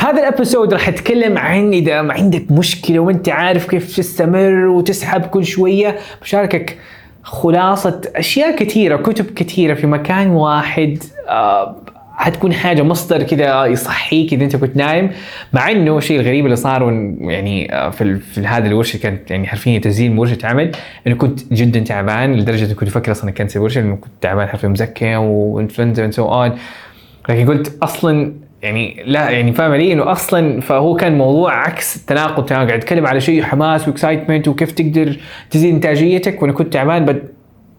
في هذا ال episode راح اتكلم عن إذا ما عندك مشكلة وأنت عارف كيف تستمر وتسحب كل شوية بشاركك خلاصة أشياء كثيرة كتب كثيرة في مكان واحد آه حتكون حاجة مصدر كذا يصحيك اذا أنت كنت نايم مع إنه الشيء الغريب اللي صار يعني آه، في, في هذا الورشة كانت يعني حرفيا تسجيل ورشة عمل إنه كنت جدا تعبان لدرجة إني كنت أفكر أصلا ا cancel ورشة لأنه كنت تعبان حرفيا مزكم وانفلونزا and so on لكن قلت أصلا يعني لا يعني فاهم علي؟ إنه أصلا فهو كان موضوع عكس التناقض. تماما قاعد أتكلم على شيء حماس واكسايتمنت وكيف تقدر تزيد إنتاجيتك. وأنا كنت تعبان بد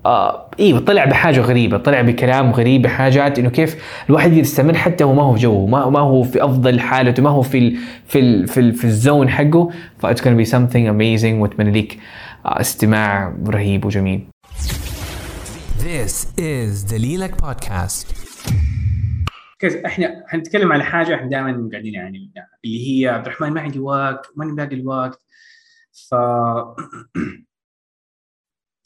آه أيوه طلع بحاجة غريبة طلع بكلام غريب بحاجات إنه كيف الواحد يستمر حتى هو ما هو في جوه ما, ما هو في أفضل حالته ما هو في ال في ال في, ال في الزون حقه. ف it's gonna be something amazing واتمنى لك آه استماع رهيب وجميل. This is دليلك بودكاست إحنا حنتكلم على حاجة إحنا دائما قاعدين يعني اللي هي عبد الرحمن ما عندي وقت ماني باقي الوقت. ف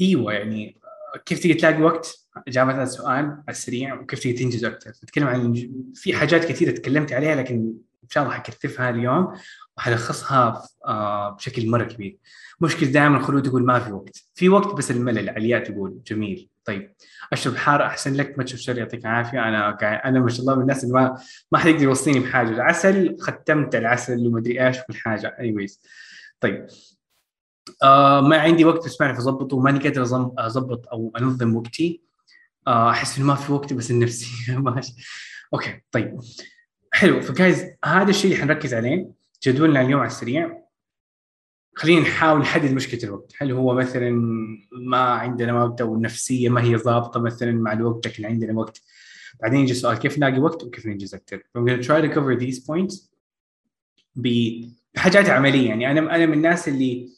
إيوه يعني كيف تقدر تلاقي وقت؟ اجابه هذا السؤال على السريع وكيف تقدر تنجز أكثر نتكلم عن في حاجات كثيرة تكلمت عليها لكن إن شاء الله حكثفها اليوم وحلخصها آه، بشكل مرة كبير. مشكلة دائما الخلود تقول ما في وقت. في وقت بس الملل علياء تقول جميل. طيب أشرب حار أحسن لك ما تشرب شر يعطيك العافية. أنا أنا ما شاء الله من الناس اللي ما ما حد يقدر يوصيني بحاجة. العسل ختمت العسل ومدري إيش كل حاجة. anyways طيب. آه ما عندي وقت بس بعرف اضبطه وماني قادر اضبط أو أنظم وقتي. آه أحس إنه ما في وقت بس النفسي ماشي. okay طيب. حلو. فجايز هذا الشيء اللي حنركز عليه جدولنا اليوم على السريع. خلينا نحاول نحدد مشكلة الوقت. هل هو مثلا ما عندنا وقت أو النفسيه ما هي ضابطة مثلا مع الوقت لكن عندنا وقت. بعدين يجي السؤال كيف نلاقي وقت وكيف ننجز أكثر I'm going to try to cover these points بحاجات عملية. يعني أنا أنا من الناس اللي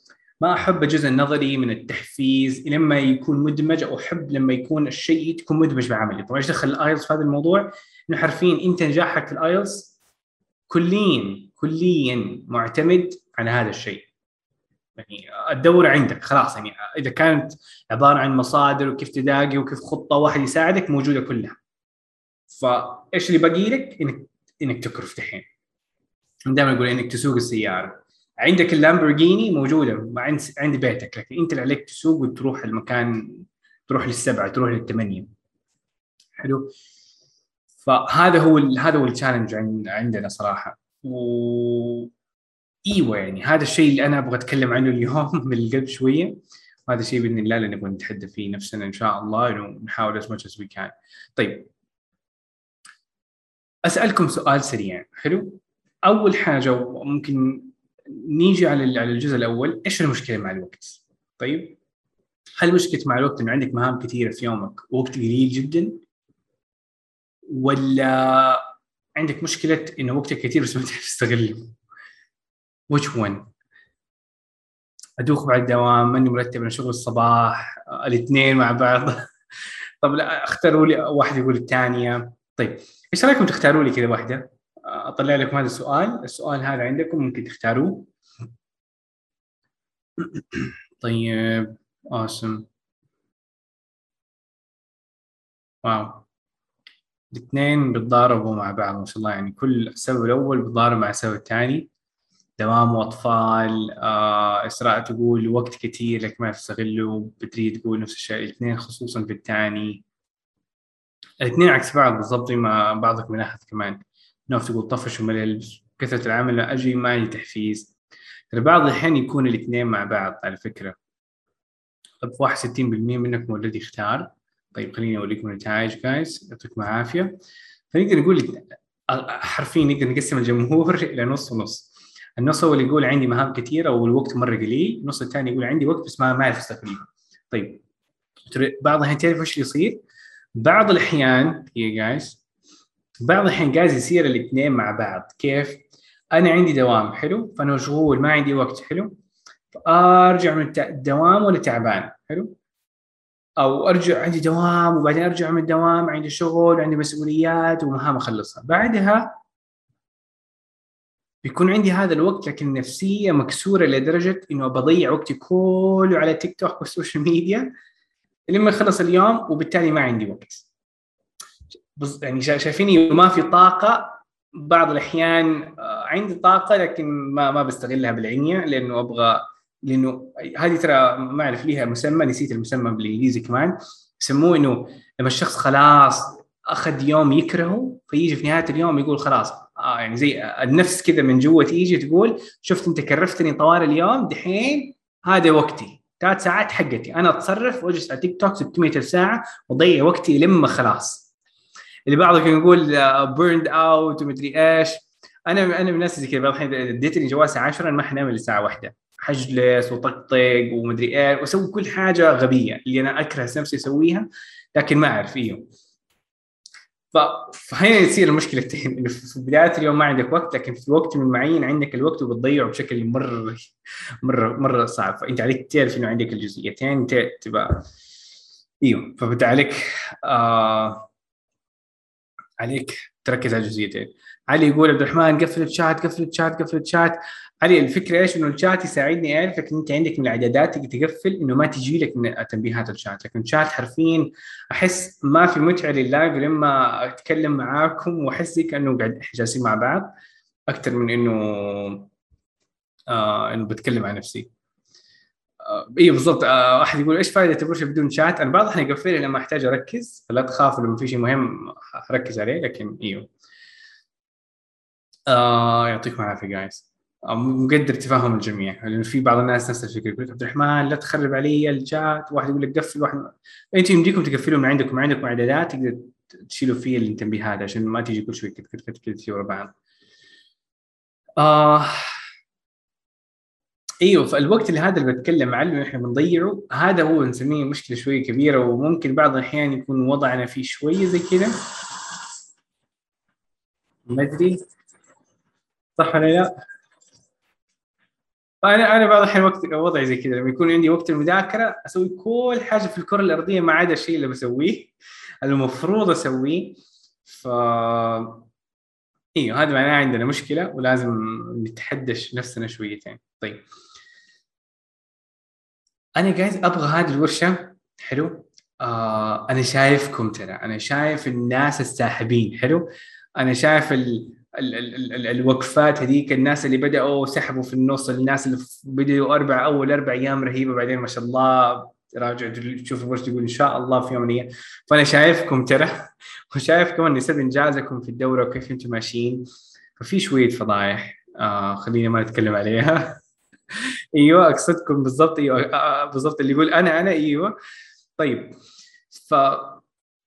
ما أحب الجزء النظري من التحفيز لما يكون مدمج أو أحب لما يكون الشيء تكون مدمج بعملي طبعا إيش دخل الايلز في هذا الموضوع؟ إنه حرفيا أنت نجاحك في الايلز كليا كليا معتمد على هذا الشيء. يعني الدوره عندك خلاص يعني إذا كانت عبارة عن مصادر وكيف تلاقي وكيف خطة واحد يساعدك موجودة كلها. فإيش اللي باقي لك؟ انك إنك تكرف دحين. دائما أقول إنك تسوق السيارة. عندك اللامبورجيني موجودة عند عند بيتك لكن أنت اللي عليك تسوق وتروح المكان تروح للسبعة تروح للثمانية. حلو؟ فهذا هو هذا هو التشالنج عندنا صراحة. و إيوه يعني هذا الشيء اللي أنا أبغى أتكلم عنه اليوم من القلب شوية وهذا الشيء بإذن الله اللي نبغى نتحدى فيه نفسنا إن شاء الله إنه نحاول as much as we can. طيب أسألكم سؤال سريع حلو؟ أول حاجة ممكن نيجي على على الجزء الأول إيش المشكلة مع الوقت؟ طيب هل مشكلة مع الوقت إنه عندك مهام كثيرة في يومك ووقت قليل جدا؟ ولا عندك مشكلة إنه وقتك كثير بس ما تعرف تستغله؟ Which one? أدوخ بعد الدوام ماني مرتب أنا شغل الصباح الاثنين مع بعض. طب لا اختاروا لي واحد يقول الثانية. طيب إيش رأيكم تختاروا لي كذا واحدة؟ أطلع لكم هذا السؤال. السؤال هذا عندكم ممكن تختاروه. طيب awesome. واو. الاثنين بيتضاربوا مع بعض ما شاء الله يعني كل السبب الأول بيتضارب مع السبب الثاني. دوام واطفال آه إسراء تقول وقت كثير لك ما تستغله بدري تقول نفس الشيء. الاثنين خصوصا في الثاني الاثنين عكس بعض بالضبط مع بعضك من أحد كمان. نوف تقول طفش وملل كثرة العمل أجي ما عندي تحفيز. ترى بعض الأحيان يكون الاثنين مع بعض على فكرة. طب 61% منكم اوريدي اختار. طيب خليني أوريكم النتائج جايز يعطيكم العافية. فنقدر نقول حرفيا نقدر نقسم الجمهور إلى نص ونص. النص اللي يقول عندي مهام كثيرة والوقت مرة قليل النص الثاني يقول عندي وقت بس ما ما أعرف استغله طيب. بعض الأحيان تعرف إيش يصير؟ بعض الأحيان يا جايز بعض الأحيان جايز يصير الاثنين مع بعض. كيف؟ أنا عندي دوام حلو؟ فأنا مشغول ما عندي وقت حلو؟ ارجع من الدوام وأنا تعبان حلو؟ أو أرجع عندي دوام وبعدين أرجع من الدوام عندي شغل وعندي مسؤوليات ومهام أخلصها. بعدها بيكون عندي هذا الوقت لكن النفسيه مكسورة لدرجة إنه بضيع وقتي كله على تيك توك وال social media لما يخلص اليوم وبالتالي ما عندي وقت. يعني شايفيني ما في طاقة بعض الأحيان آه، عندي طاقة لكن ما ما بستغلها بالعنية لأنه أبغى لأنه هذه ترى ما أعرف ليها مسمى نسيت المسمى بالإنجليزي كمان. يسموه إنه لما الشخص خلاص أخذ يوم يكرهه فيجي في نهاية اليوم يقول خلاص آه يعني زي النفس كذا من جوا تيجي تقول شفت أنت كرفتني طوال اليوم دحين هذا وقتي ثلاث ساعات حقتي أنا أتصرف وأجلس على تيك توك 600 ساعة وأضيع وقتي لما خلاص. اللي بعضهم يقول burned out ومدري إيش. أنا أنا من الناس زي كذا الحين اديتني جوال الساعة 10 ما حنام إلا الساعة واحدة. حجلس وطقطق ومدري إيه وأسوي كل حاجة غبية اللي أنا أكره نفسي أسويها لكن ما أعرف إيوه. فهنا يصير المشكلتين إنه في بدايه اليوم ما عندك وقت لكن في وقت من معين عندك الوقت وبتضيعه بشكل مرة مرة مرة صعب. فأنت عليك تعرف إنه عندك الجزئيتين تبقى إيوه. فبدا آه عليك تركز على الجزئيتين. علي يقول عبد الرحمن قفل الشات قفل الشات قفل الشات. علي الفكرة إيش؟ إنه الشات يساعدني اعرف لكن أنت عندك من الإعدادات تقفل إنه ما تجي لك من تنبيهات الشات. لكن الشات حرفيا أحس ما في متعة لللايف لما أتكلم معاكم وأحس كأنه قاعد إحنا جالسين مع بعض أكثر من إنه آه إنه بتكلم عن نفسي. آه أيوه بالضبط. آه واحد يقول إيش فائدة الغرفه بدون شات؟ أنا بعض الأحيان اقفلها لما أحتاج أركز. فلا تخافوا لما في شيء مهم أركز عليه لكن أيوه آه يعطيكم العافية جايز مقدر تفهم الجميع. لأنه في بعض الناس نفس الفكرة يقول عبد الرحمن لا تخرب علي الشات واحد يقول لك قفل. واحد أنتم يمديكم تقفلوا من عندكم عندكم إعدادات تقدر تشيلوا فيه التنبيهات عشان ما تيجي كل شوي كت كت كت ورا بعض. آه إيوه فالوقت اللي هذا اللي بتكلم عنه إحنا بنضيعه هذا هو نسميه مشكلة شوية كبيرة وممكن بعض الأحيان يكون وضعنا فيه شوية زي كذا ما أدري. صح ولا لا؟ أنا أنا بعض الاحيان وقت وضعي زي كذا. لما يكون عندي وقت المذاكرة أسوي كل حاجة في الكرة الأرضية ما عدا الشيء اللي بسويه المفروض أسويه. ف إيوه هذا معناه عندنا مشكلة ولازم نتحدش نفسنا شويتين. طيب. أنا جايز أبغى هذه الورشة. حلو؟ آه أنا شايفكم ترى. أنا شايف الناس الساحبين. حلو؟ أنا شايف ال... ال... ال... ال... الوقفات هذيك الناس اللي بدأوا سحبوا في النص الناس اللي بدأوا أربع أول أربع أيام رهيبة بعدين ما شاء الله راجع تشوف الورشه تقول إن شاء الله في يوم من فأنا شايفكم ترى وشايف كمان نسب إنجازكم في الدورة وكيف أنتم ماشيين. ففي شوية فضايح آه خلينا ما نتكلم عليها. أيوه أقصدكم بالضبط أيوه آه بالضبط اللي يقول أنا أنا أيوه. طيب ف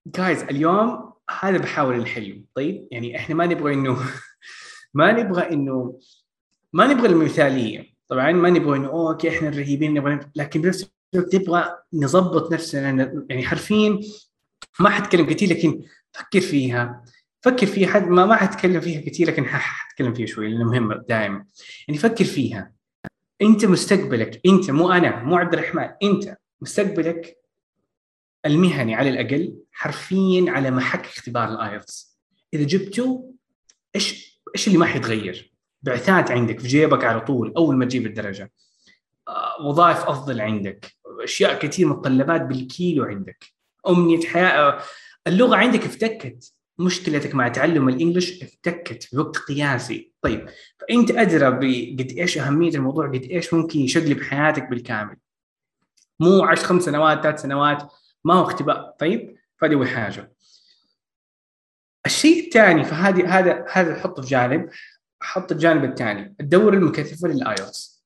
جايز اليوم هذا بحاول نحله. طيب يعني إحنا ما نبغى إنه ما نبغى إنه ما نبغى المثالية. طبعا ما نبغى إنه أوكي إحنا الرهيبين نبغى لكن بنفس الوقت نبغى نظبط نفسنا. يعني حرفيا ما حتكلم كثير لكن فكر فيها. فكر فيها. حد ما ما حتكلم فيها كثير لكن حتكلم فيها شوي لأنه مهمة دائما. يعني فكر فيها. أنت مستقبلك أنت مو أنا مو عبد الرحمن أنت مستقبلك المهني على الأقل حرفيا على محك اختبار الايلتس إذا جبته إيش إيش اللي ما حيتغير؟ بعثات عندك في جيبك على طول أول ما تجيب الدرجة. آه، وظائف أفضل عندك. أشياء كثير متطلبات بالكيلو عندك. أمنية حياة اللغة عندك افتكت. مشكلتك مع تعلم ال English افتكت بوقت قياسي. طيب فأنت أدرى بقد إيش أهمية الموضوع قد إيش ممكن يشقلب حياتك بالكامل. مو عشر خمس سنوات ثلاث سنوات. ما هو اختبار طيب فهذه أول حاجة. الشيء الثاني فهذه هذا هذا حطه في جانب حط الجانب الثاني الدوره المكثفه لل IELTS.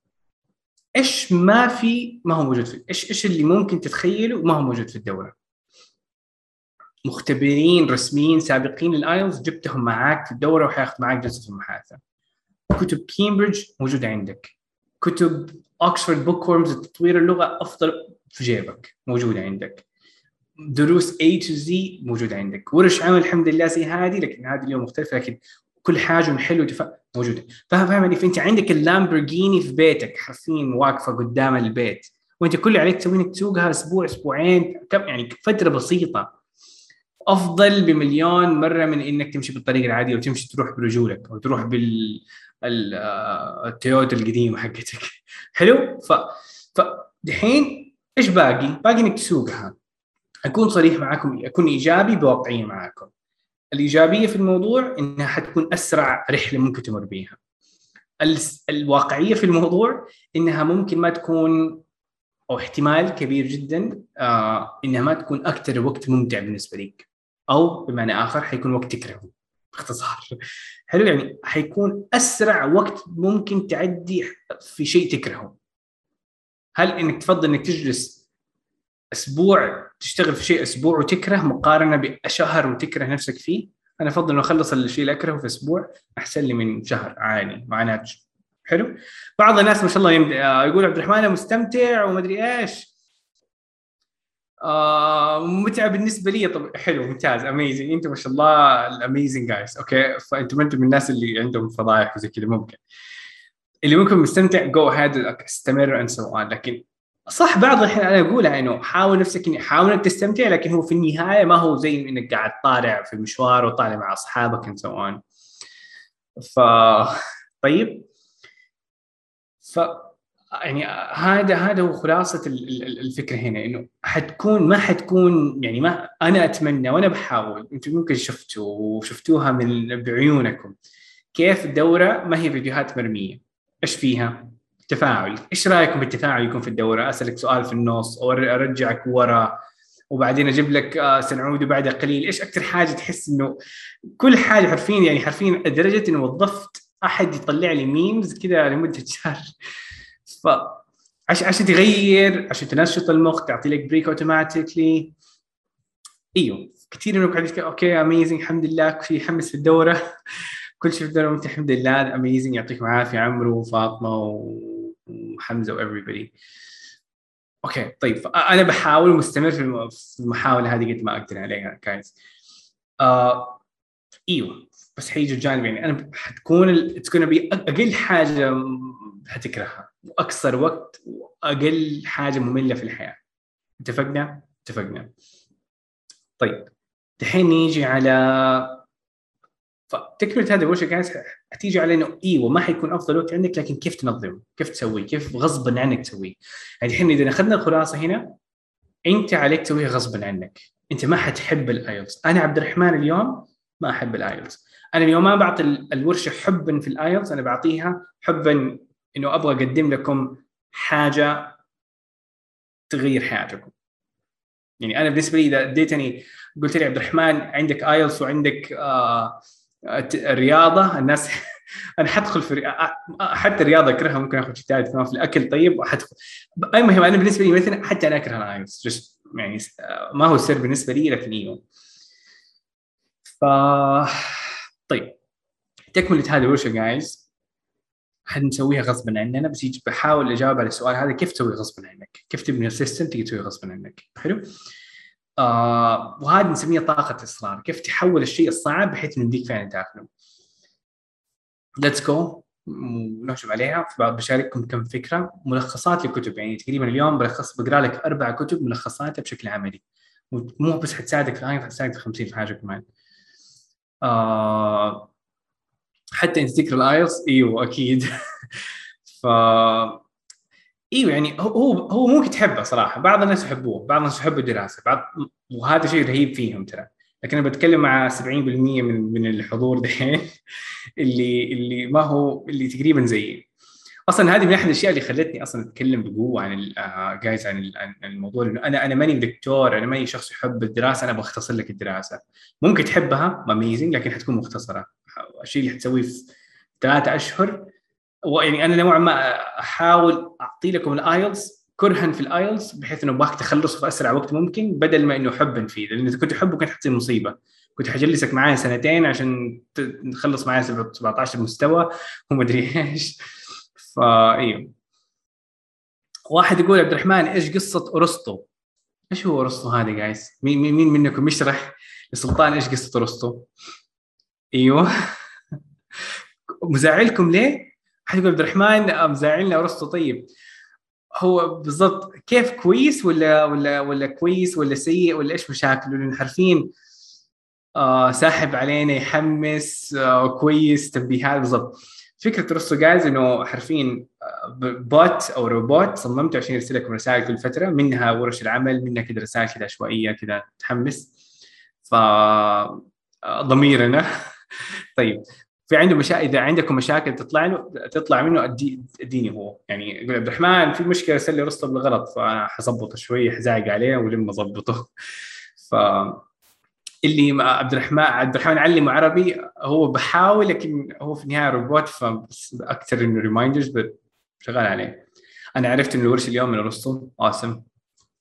إيش ما في ما هو موجود في إيش إيش اللي ممكن تتخيله ما هو موجود في الدوره مختبرين رسميين سابقين لل IELTS جبتهم معاك في الدوره وحياخذ معاك جلسة المحادثة. كتب كامبريدج موجوده عندك. كتب Oxford Bookworms تطوير اللغة أفضل في جيبك موجوده عندك. دروس A to Z موجوده عندك. ورش عمل الحمد لله زي هذه لكن هذه اليوم مختلفة لكن كل حاجة من حلو تف... موجودة. فاهم فاهم فأنت عندك اللامبورجيني في بيتك حرفيا واقفة قدام البيت. وأنت كل اللي عليك تسوي انك تسوقها أسبوع أسبوعين كم يعني فترة بسيطة. أفضل بمليون مرة من إنك تمشي بالطريق العادي أو تمشي تروح برجولك أو تروح بال التويوتا القديمة حقتك. حلو؟ ف فدحين إيش باقي؟ باقي إنك تسوقها. أكون صريح معاكم أكون إيجابي بواقعيه معاكم الإيجابية في الموضوع إنها حتكون أسرع رحلة ممكن تمر بيها. الواقعية في الموضوع إنها ممكن ما تكون أو احتمال كبير جدا آه إنها ما تكون أكثر وقت ممتع بالنسبة لك. أو بمعنى آخر حيكون وقت تكرهه باختصار. حلو يعني حيكون أسرع وقت ممكن تعدي في شيء تكرهه. هل إنك تفضل إنك تجلس أسبوع تشتغل في شيء أسبوع وتكره مقارنة بشهر وتكره نفسك فيه. أنا أفضل إنه أخلص الشيء اللي أكرهه في أسبوع أحسن لي من شهر عادي. معناته حلو؟ بعض الناس ما شاء الله يمد... آه، يقول عبد الرحمن أنا مستمتع ومدري إيش. آه متعة بالنسبة لي. طب حلو ممتاز amazing أنتم ما شاء الله ال amazing جايز okay؟ فانتم أنتم من الناس اللي عندهم فضايح وزي كذا ممكن. اللي ممكن مستمتع go ahead أستمر and so on لكن صح بعض الحين أنا اقولها إنه حاول نفسك إني حاول إنك تستمتع لكن هو في النهاية ما هو زي إنك قاعد طالع في المشوار وطالع مع أصحابك and so on ف طيب. ف يعني هذا هذا هو خلاصة ال- ال- ال- الفكرة هنا إنه حتكون ما حتكون يعني ما أنا أتمنى وأنا بحاول أنتم ممكن شفتوا وشفتوها من بعيونكم كيف الدورة ما هي فيديوهات مرمية؟ إيش فيها؟ تفاعل إيش رايكم بالتفاعل يكون في الدوره أسألك سؤال في النص أو أرجعك ورا وبعدين أجيب لك آه، سنعود بعد قليل. إيش أكثر حاجة تحس إنه كل حاجة حرفيا يعني حرفيا لدرجة إنه وظفت أحد يطلع لي memes كذا لمدة شهر؟ ف عشان تغير عشان تنشط المخ تعطي لك break automatically إيوه كثير منكم قاعد okay amazing الحمد لله شيء يحمس في الدورة. كل شيء في الدورة الحمد لله amazing يعطيكم العافية عمرو وفاطمه و- وحمزة و everyone okay طيب أنا بحاول ومستمر في الم- في المحاولة هذه قد ما أقدر عليها guys آه إيوه بس حيجي الجانب يعني أنا حتكون it's gonna be أقل حاجة حتكرهها وأكثر وقت وأقل حاجة مملة في الحياة. اتفقنا؟ اتفقنا. طيب دحين نيجي على فتكمله هذا الورشه كانت حتيجي على انه أيوه ما حيكون أفضل وقت عندك لكن كيف تنظمه؟ كيف تسويه؟ كيف غصبا عنك تسويه؟ يعني الحين إذا أخذنا الخلاصة هنا أنت عليك تسويها غصبا عنك، أنت ما حتحب ال IELTS، أنا عبد الرحمن اليوم ما أحب ال IELTS، أنا اليوم ما بعطي ال- الورشة حبا في ال IELTS أنا بعطيها حبا إنه أبغى أقدم لكم حاجة تغير حياتكم. يعني أنا بالنسبة لي إذا أديتني قلت لي عبد الرحمن عندك IELTS وعندك آه الرياضة الناس أنا حدخل في حتى الرياضة اكرهها ممكن آخذ ثالث في الأكل طيب وحدخل المهم أنا بالنسبة لي مثلا حتى أنا أكره ال IELTS يعني آه، ما هو سر بالنسبة لي لكن أيوه ف طيب تكملة هذه الورشه guys حنسويها غصبا عننا بس بحاول أجاوب على السؤال هذا كيف تسوي غصبا عنك؟ كيف تبني system تيجي تسوي غصبا عنك؟ حلو؟ آه وهذه نسميها طاقة الإصرار، كيف تحول الشيء الصعب بحيث إنه يمديك فعلا تاكله. Let's go ونهجم عليها. بشارككم كم فكرة. ملخصات لكتب. يعني تقريبا اليوم بلخص بقرأ لك أربع كتب ملخصاتها بشكل عملي. مو بس حتساعدك في هاي حتساعدك في 50 في حاجة كمان. آه حتى انت تقرا الآيلتس إيوه أكيد. ف إيوه يعني هو هو ممكن تحبه صراحة. بعض الناس يحبوه بعض الناس يحبوا الدراسة. بعض وهذا شيء رهيب فيهم ترى. لكن أنا بتكلم مع 70% من من الحضور دحين اللي اللي ما هو اللي تقريبا زيي. أصلا هذه من أحد الأشياء اللي خلتني أصلا أتكلم بقوة عن جايز عن ال- عن الموضوع. لأنه أنا أنا ماني دكتور أنا ماني شخص يحب الدراسة أنا بختصر لك الدراسة. ممكن تحبها amazing لكن حتكون مختصرة. الشيء اللي حتسويه في ثلاثة أشهر ويعني أنا نوعا ما أحاول أعطي لكم ال IELTS كرها في ال IELTS بحيث إنه باك تخلص في أسرع وقت ممكن بدل ما إنه حبا فيه لأن إذا كنت تحبه كنت حتصير مصيبة كنت حجلسك معايا سنتين عشان ت- نخلص معايا 17 مستوى وما أدري إيش فايوه واحد يقول عبد الرحمن إيش قصة أرسطو؟ إيش هو أرسطو هذا جايز؟ مين مين منكم يشرح لسلطان إيش قصة أرسطو؟ إيوه مزعلكم ليه؟ حد يقول عبد الرحمن مزعلنا أرسطو طيب. هو بالضبط كيف كويس ولا ولا ولا كويس ولا سيء ولا إيش مشاكله؟ لأن عارفين آه ساحب علينا يحمس آه كويس تنبيهات بالضبط. فكرة أرسطو جايز إنه حرفيا bot أو روبوت صممته عشان يرسل لكم رسائل كل فترة منها ورش العمل منها كذا رسائل كذا عشوائية كذا تحمس. ف آه، ضميرنا. طيب في عنده مشاكل إذا عندكم مشاكل تطلع له تطلع منه اديني هو. يعني يقول عبد الرحمن في مشكلة ارسل لي رسطه بالغلط فانا حظبطه شوي حزعق عليه ولما اظبطه ف اللي عبد الرحمن عبد الرحمن علمه عربي هو بحاول لكن هو في النهاية روبوت فاكثر إنه reminders شغال عليه. أنا عرفت إنه الورشه اليوم من رستو awesome.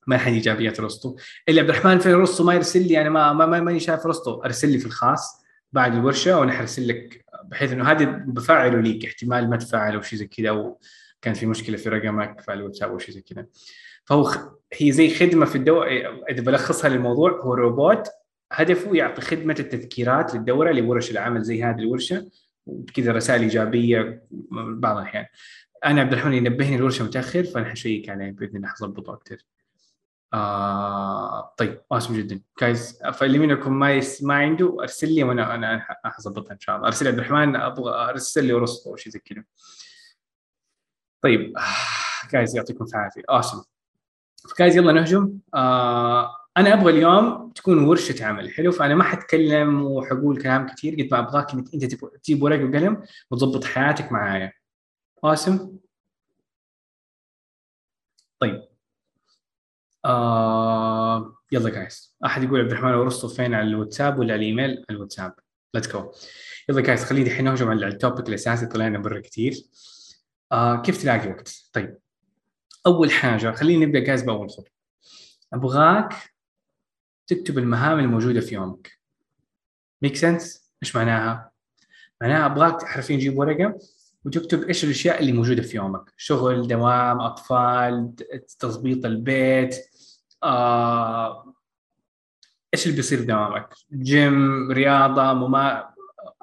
ما حد إيجابيات رستو اللي عبد الرحمن في رستو ما يرسل لي أنا ما ما ما- ماني شايف رستو أرسل لي في الخاص بعد الورشة وأنا حرسل لك بحيث إنه هذا بفعله ليك احتمال ما تفعل أو شيء زي كذا أو كان في مشكلة في رقمك في الواتساب أو شيء زي كذا. فهو هي زي خدمة في الدوره إذا بلخصها للموضوع هو روبوت هدفه يعطي خدمة التذكيرات للدورة لورش العمل زي هذه الورشة وكذا رسائل إيجابية بعض الأحيان. أنا عبد الرحمن ينبهني الورشه متأخر فانا حشيك عليه بإذن الله حظبطه أكثر. آه طيب awesome جدا. جايز فاللي منكم ما يس ما عنده أرسل لي وأنا أنا حظبطها إن شاء الله. أرسل لي عبد الرحمن أبغى أرسل لي ورصه أو شيء زي كذا. طيب جايز يعطيكم العافية. Awesome. جايز يلا نهجم. آه أنا أبغى اليوم تكون ورشة عمل. حلو؟ فأنا ما حتكلم وحقول كلام كثير. قد ما أبغاك إنك أنت تجيب ورقه وقلم وتظبط حياتك معايا. Awesome. طيب. آه يلا guys أحد يقول عبد الرحمن ورصته فين على الواتساب ولا على الإيميل؟ الواتساب. Let's go يلا guys خليني الحين نهجم على ال topic الأساسي طلعنا برا كثير آه كيف تلاقي وقت؟ طيب. أول حاجة خلينا نبدأ guys بأول خطوة. أبغاك تكتب المهام الموجودة في يومك. Make sense إيش معناها؟ معناها أبغاك حرفيا تجيب ورقة وتكتب إيش الأشياء اللي موجودة في يومك. شغل دوام أطفال تظبيط البيت آه، إيش اللي بيصير دوامك جيم رياضة مما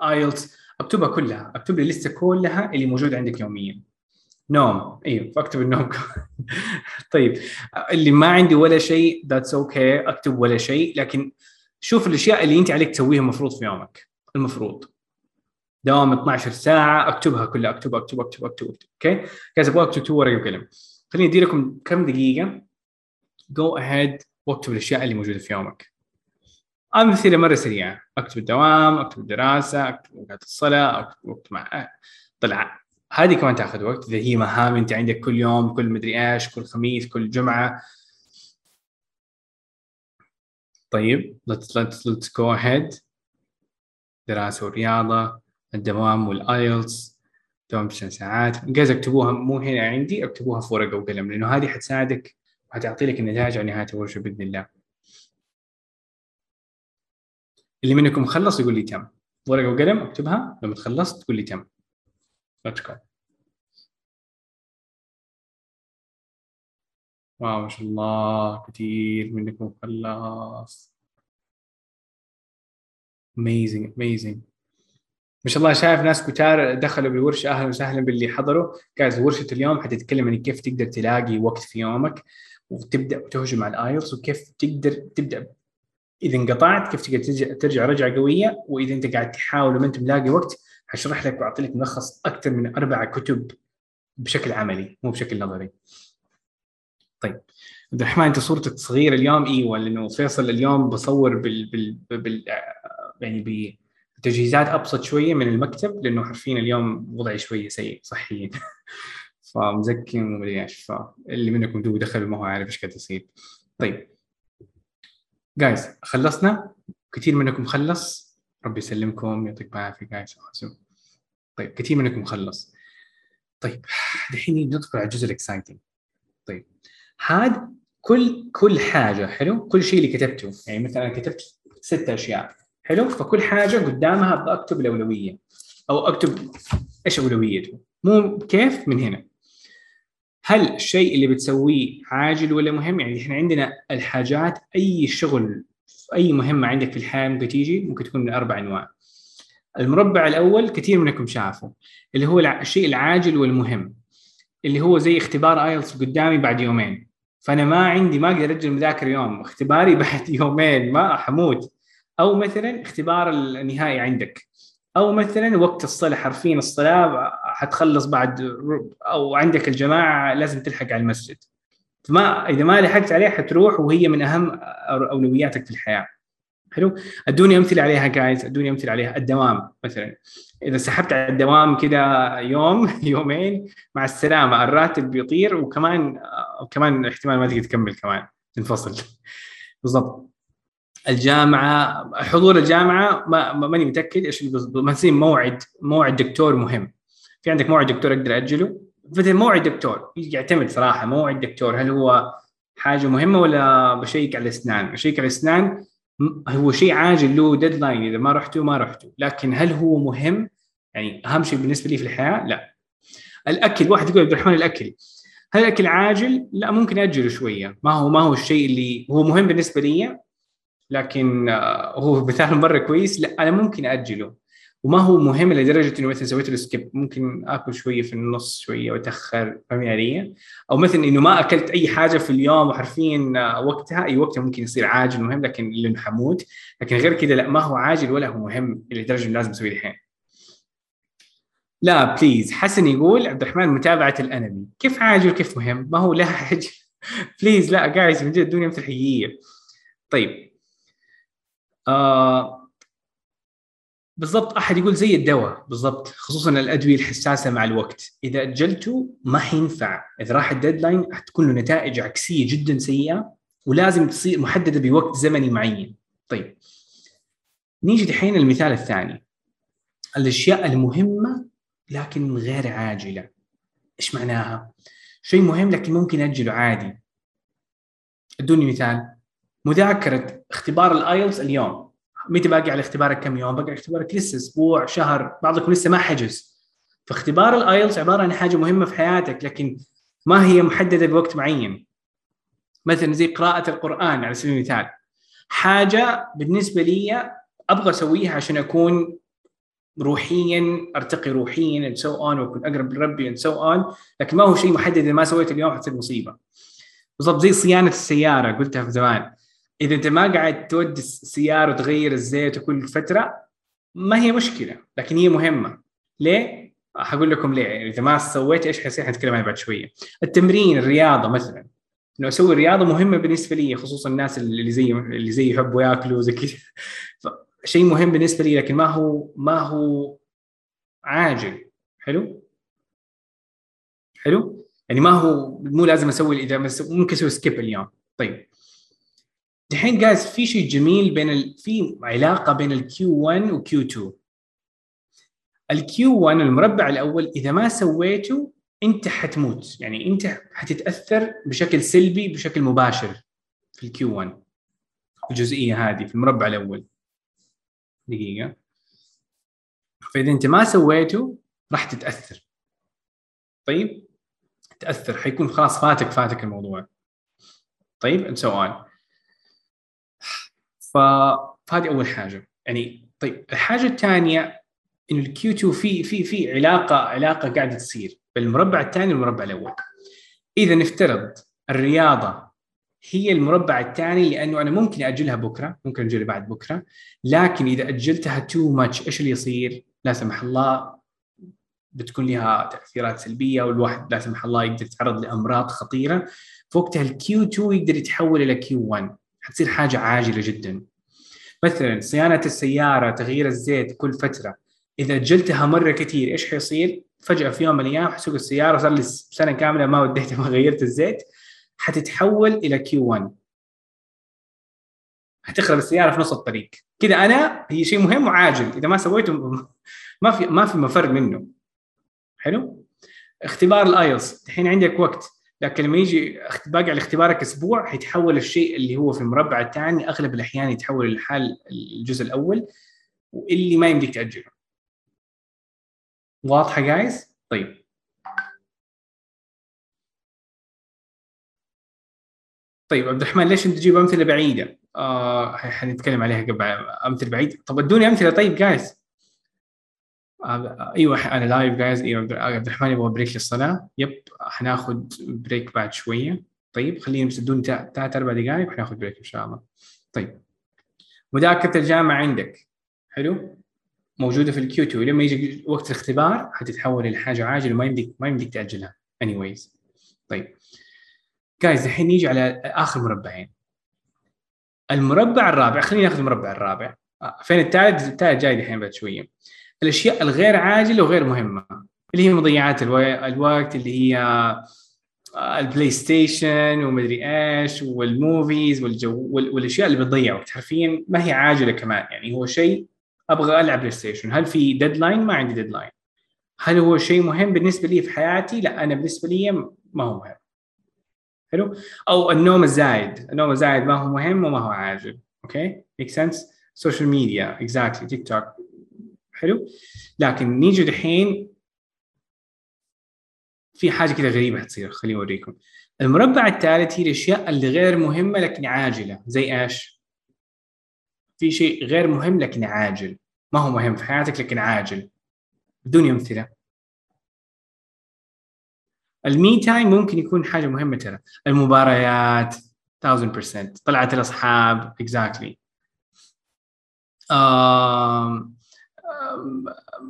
IELTS أكتبها كلها أكتب لي لسه كلها اللي موجودة عندك يوميا. نوم أيوه فاكتب النوم. طيب اللي ما عندي ولا شيء that's okay okay. أكتب ولا شيء لكن شوف الأشياء اللي أنت عليك تسويها المفروض في يومك المفروض. دوام 12 ساعة أكتبها كلها اكتبها اكتبها اكتبها اكتبها okay guys أبغاك تكتبوا ورقة وقلم. خليني ادي لكم كم دقيقة. Go ahead واكتب الاشياء اللي موجودة في يومك. امثله مرة سريعة. أكتب الدوام أكتب الدراسة أكتب اوقات الصلاة أكتب وقت مع طلع. هذه كمان تأخذ وقت. إذا هي مهام أنت عندك كل يوم كل مدري إيش كل خميس كل جمعة. طيب let's let's let's go ahead. دراسة ورياضه الدوام والايلتس دوام ساعات جايز أكتبوها مو هنا عندي أكتبوها في ورقه وقلم لأنه هذه حتساعدك وحتعطي لك النتائج على نهايه الورشه بإذن الله. اللي منكم خلص يقول لي تم ورقة وقلم اكتبها لما تخلص تقول لي تم. Go. Wow ما شاء الله كثير منكم خلص. amazing amazing ما شاء الله شايف ناس كتار دخلوا بالورشة أهلا وسهلا باللي حضروا guys ورشة اليوم حتتكلم عن كيف تقدر تلاقي وقت في يومك وتبدأ تهجم على ال IELTS وكيف تقدر تبدأ. إذا انقطعت كيف تقدر ترجع, ترجع رجعة قوية. وإذا أنت قاعد تحاول وما أنت ملاقي وقت حشرح لك واعطي لك ملخص أكثر من أربع كتب بشكل عملي مو بشكل نظري. طيب. عبد الرحمن أنت صورتك صغيرة اليوم. أيوه لأنه فيصل اليوم بصور بال, بال, بال يعني ب تجهيزات أبسط شوية من المكتب لأنه حرفيا اليوم وضعي شوية سيء صحيا. فمزكي إيش فاللي منكم دوب دخل ما هو عارف إيش قاعد يصير. طيب. جايز خلصنا؟ كثير منكم خلص؟ ربي يسلمكم يعطيكم العافية جايز طيب كثير منكم خلص. طيب دحين ندخل على الجزء الاكسايتنج طيب هذا كل كل حاجة حلو؟ كل شيء اللي كتبته يعني مثلا أنا كتبت ست أشياء حلو؟ فكل حاجة قدامها أبغى أكتب الأولوية. أو أكتب إيش أولويته. مو كيف؟ من هنا. هل الشيء اللي بتسويه عاجل ولا مهم؟ يعني إحنا عندنا الحاجات أي شغل أي مهمة عندك في الحياة ممكن تيجي ممكن تكون من أربع أنواع. المربع الأول كثير منكم شافه اللي هو الشيء العاجل والمهم اللي هو زي اختبار آيلتس قدامي بعد يومين. فأنا ما عندي ما أقدر أجل مذاكرة يوم اختباري بعد يومين ما حموت أو مثلا اختبار النهائي عندك. أو مثلا وقت الصلاة حرفيا الصلاة حتخلص بعد أو عندك الجماعة لازم تلحق على المسجد. فما إذا ما لحقت عليه حتروح وهي من أهم أولوياتك في الحياة. حلو؟ أدوني أمثلة عليها جايز أدوني أمثلة عليها. الدوام مثلا. إذا سحبت على الدوام كذا يوم يومين مع السلامة الراتب بيطير وكمان كمان احتمال ما تقدر تكمل كمان. تنفصل بالضبط. الجامعة حضور الجامعة ما ما- ماني متأكد إيش مثلا موعد موعد دكتور مهم. في عندك موعد دكتور أقدر اجله مثلا موعد دكتور يعتمد صراحة موعد دكتور هل هو حاجة مهمة ولا بشيك على الإسنان؟ بشيك على الإسنان هو شيء عاجل له ديدلاين إذا ما رحته ما رحته لكن هل هو مهم؟ يعني أهم شيء بالنسبة لي في الحياة لا. الأكل واحد يقول عبد الرحمن الأكل. هل الأكل عاجل؟ لا ممكن أجله شوية. ما هو ما هو الشيء اللي هو مهم بالنسبة لي. لكن آه، هو مثال مرة كويس. لا أنا ممكن أجله. وما هو مهم لدرجة إنه مثلا سويت له skip ممكن آكل شوية في النص شوية وأتأخر فاهمين علي؟ أو مثلا إنه ما أكلت أي حاجة في اليوم وحرفيا آه، وقتها أي وقتها ممكن يصير عاجل مهم لكن لأنه حموت لكن غير كذا لا ما هو عاجل ولا هو مهم لدرجة إنه لازم أسويه الحين. لا please حسن يقول عبد الرحمن متابعة الأنمي. كيف عاجل؟ وكيف مهم؟ ما هو لا عاجل please لا guys من جد ادوني امثله حقيقية. طيب. آه بالضبط أحد يقول زي الدواء بالضبط خصوصا الأدوية الحساسة مع الوقت. إذا أجلته ما حينفع. إذا راح ال deadline حتكون له نتائج عكسية جدا سيئة ولازم تصير محددة بوقت زمني معين. طيب نيجي دحين المثال الثاني. الأشياء المهمة لكن غير عاجلة. إيش معناها؟ شيء مهم لكن ممكن أجله عادي. أدوني مثال. مذاكرة اختبار ال IELTS اليوم. متى باقي على اختبارك كم يوم؟ باقي على اختبارك لسه أسبوع شهر بعضكم لسه ما حجز. فاختبار ال IELTS عبارة عن حاجة مهمة في حياتك لكن ما هي محددة بوقت معين. مثلا زي قراءة القرآن على سبيل المثال. حاجة بالنسبة لي أبغى أسويها عشان أكون روحيا أرتقي روحيا and so on وأكون أقرب لربي and so on. لكن ما هو شيء محدد إذا ما سويته اليوم حتصير مصيبة. بالضبط زي صيانة السيارة قلتها في زمان. إذا أنت ما قاعد تودي السياره وتغير الزيت كل فترة ما هي مشكلة لكن هي مهمة. ليه؟ حقول لكم ليه. يعني إذا ما سويت إيش حيصير؟ حنتكلم عنها بعد شوية. التمرين الرياضة مثلا. إنه أسوي رياضة مهمة بالنسبة لي خصوصا الناس اللي زي اللي زي يحبوا يأكلوا زي كذا. شيء مهم بالنسبة لي لكن ما هو ما هو عاجل. حلو؟ حلو؟ يعني ما هو مو لازم أسوي إذا ممكن أسوي skip اليوم. طيب. دحين guys في شيء جميل بين ال... في علاقة بين ال Q 1 و Q 2 ال Q 1 المربع الأول إذا ما سويته أنت حتموت. يعني أنت حتتأثر بشكل سلبي بشكل مباشر في ال Q 1 الجزئية هذه في المربع الأول. دقيقة. فإذا أنت ما سويته راح تتأثر. طيب؟ تأثر. حيكون خلاص فاتك فاتك الموضوع. طيب؟ ف... فهذه أول حاجة. يعني طيب الحاجة الثانية إنه ال Q 2 في في في علاقه علاقة قاعدة تصير بين المربع الثاني والمربع الأول. إذا نفترض الرياضة هي المربع الثاني لأنه أنا ممكن أجلها بكرة ممكن أجلها بعد بكرة لكن إذا أجلتها too much إيش اللي يصير؟ لا سمح الله بتكون لها تأثيرات سلبية والواحد لا سمح الله يقدر يتعرض لأمراض خطيرة. فوقتها ال Q 2 يقدر يتحول إلى Q 1 حتصير حاجة عاجلة جدا. مثلا صيانة السيارة تغيير الزيت كل فترة. إذا أجلتها مرة كثير إيش حيصير؟ فجأة في يوم من الأيام حسوق السيارة صار لي سنة كاملة ما وديتها ما غيرت الزيت. حتتحول إلى Q 1 حتخرب السيارة في نص الطريق. كذا أنا هي شيء مهم وعاجل. إذا ما سويته ما في ما في مفر منه. حلو؟ اختبار ال IELTS. الحين عندك وقت. لكن لما يجي باقي على اختبارك أسبوع حيتحول الشيء اللي هو في المربع الثاني أغلب الأحيان يتحول للحال الجزء الأول واللي ما يمديك تأجله. واضحة guys طيب. طيب عبد الرحمن ليش أنت تجيب أمثلة بعيدة؟ آه حنتكلم عليها قبل أمثلة بعيدة. طب ادوني أمثلة. طيب guys إيوه أنا live guys إيوه عبد الرحمن يبغى break للصلاة. yep حناخذ break بعد شوية. طيب خلينا ادوني ثلاث أربع دقائق وحناخذ break إن شاء الله. طيب. مذاكرة الجامعة عندك. حلو؟ موجودة في ال Q 2 لما يجي وقت الاختبار حتتحول إلى حاجة عاجلة ما يمديك ما يمديك تأجلها. anyways. طيب. guys الحين نيجي على آخر مربعين. المربع الرابع خلينا ناخذ المربع الرابع. آه، فين الثالث الثالث جاي دحين بعد شوية. الأشياء الغير عاجلة وغير مهمة اللي هي مضيعات الو- الوقت اللي هي آه، ال PlayStation ومدري إيش وال movies والجو وال- والأشياء اللي بتضيع وقت. حرفيا ما هي عاجلة كمان. يعني هو شيء أبغى ألعب PlayStation هل في deadline ما عندي deadline هل هو شيء مهم بالنسبة لي في حياتي؟ لا أنا بالنسبة لي ما هو مهم. حلو؟ أو النوم الزايد. النوم الزايد ما هو مهم وما هو عاجل. okay؟ make sense social media exactly TikTok حلو؟ لكن نيجي دحين في حاجة كده غريبة حتصير خليني أوريكم. المربع الثالث هي الأشياء اللي غير مهمة لكن عاجلة. زي إيش؟ في شيء غير مهم لكن عاجل. ما هو مهم في حياتك لكن عاجل. ادوني أمثلة. ال me time ممكن يكون حاجة مهمة ترى. المباريات 1000% طلعت الأصحاب exactly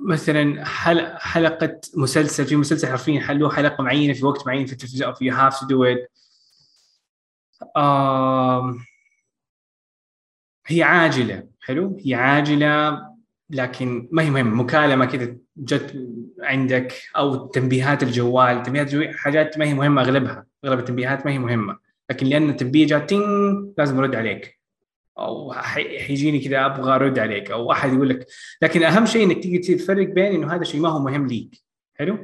مثلا حل- حلقة مسلسل في مسلسل حرفيا حلوة حلقة معينة في وقت معين في التلفزيون you have to do it هي عاجلة حلو؟ هي عاجلة لكن ما هي مهمة. مكالمة كذا جت عندك أو تنبيهات الجوال. تنبيهات الجوال حاجات ما هي مهمة أغلبها. أغلب التنبيهات ما هي مهمة. لكن لأن التنبيه جات تين لازم ارد عليك. أو حي- حيجيني كذا أبغى أرد عليك أو أحد يقول لك لكن أهم شيء إنك تيجي تفرق بين إنه هذا الشيء ما هو مهم ليك. حلو؟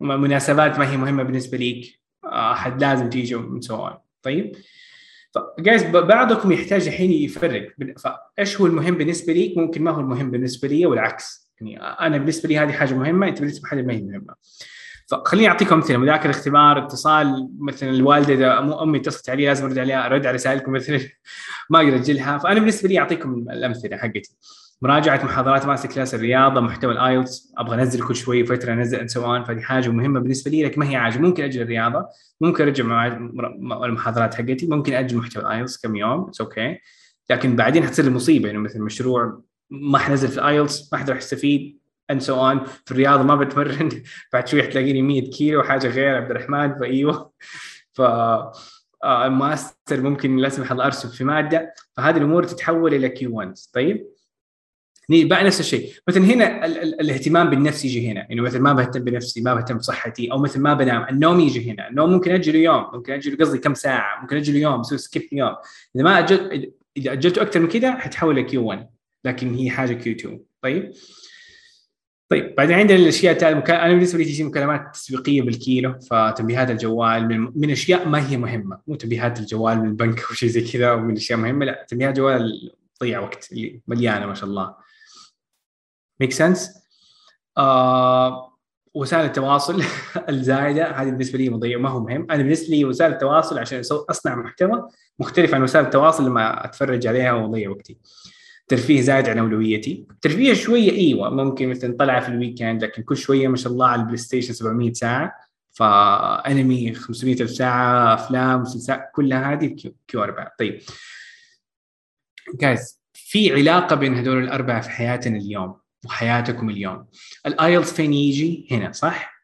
مناسبات ما هي مهمة بالنسبة ليك. أحد لازم تيجي ومن سو طيب؟ ف guys بعضكم يحتاج الحين يفرق. فايش هو المهم بالنسبة ليك؟ ممكن ما هو المهم بالنسبة لي والعكس. يعني أنا بالنسبة لي هذه حاجة مهمة أنت بالنسبة لي ما هي مهمة. فخليني اعطيكم أمثلة. مذاكره اختبار اتصال مثلا الوالدة إذا أمي اتصلت علي لازم أرد عليها أرد على رسائلكم مثلا. ما أقدر أجلها. فأنا بالنسبة لي أعطيكم الأمثلة حقتي. مراجعة محاضرات masterclass الرياضة محتوى ال IELTS أبغى أنزل كل شوي فترة أنزل and so فهذه حاجة مهمة بالنسبة لي لكن ما هي عاجل ممكن أجل الرياضة ممكن أراجع المحاضرات حقتي ممكن أجل محتوى ال IELTS كم يوم it's okay لكن بعدين حتصير المصيبه انه مثل مشروع ما حنزل في ال IELTS ما حد راح يستفيد. and so on في الرياضه ما بتمرن. بعد شوي حتلاقيني 100 كيلو حاجة غير عبد الرحمن فأيوه. ف آه، ماستر ممكن لا سمح الله ارسب في مادة. فهذه الأمور تتحول إلى Q 1 طيب؟ بقى نفس الشيء. مثلا هنا ال- ال- الاهتمام بالنفس يجي هنا. انه مثلا ما بهتم بنفسي ما بهتم بصحتي أو مثلا ما بنام النوم يجي هنا. النوم ممكن أجله يوم ممكن أجله قصدي كم ساعة ممكن أجله يوم أسوي skip يوم. إذا ما أجل إذا أجلته أكثر من كذا حتحول ل Q 1 لكن هي حاجة Q 2 طيب؟ طيب بعدين عندنا الأشياء التالية مكا... أنا بالنسبة لي تجي مكالمات تسويقيه بالكيلو فتنبيهات الجوال من, من أشياء ما هي مهمة مو تنبيهات الجوال من البنك أو شيء زي كذا ومن أشياء مهمة لا تنبيهات الجوال تضيع وقت اللي مليانة ما شاء الله. make sense آه وسائل التواصل الزايدة هذه بالنسبة لي مضيع ما هو مهم. أنا بالنسبة لي وسائل التواصل عشان أصنع محتوى مختلف عن وسائل التواصل لما أتفرج عليها وأضيع وقتي. ترفيه زايد عن أولويتي. ترفيه شوية إيوه ممكن مثلا طلعة في ال weekend لكن كل شوية ما شاء الله على ال PlayStation 700 ساعة. فأنمي 500 ألف ساعة أفلام مسلسلات كلها هذه Q, 4 طيب. guys في علاقة بين هذول الأربعة في حياتنا اليوم وحياتكم اليوم. ال IELTS فين يجي؟ هنا صح؟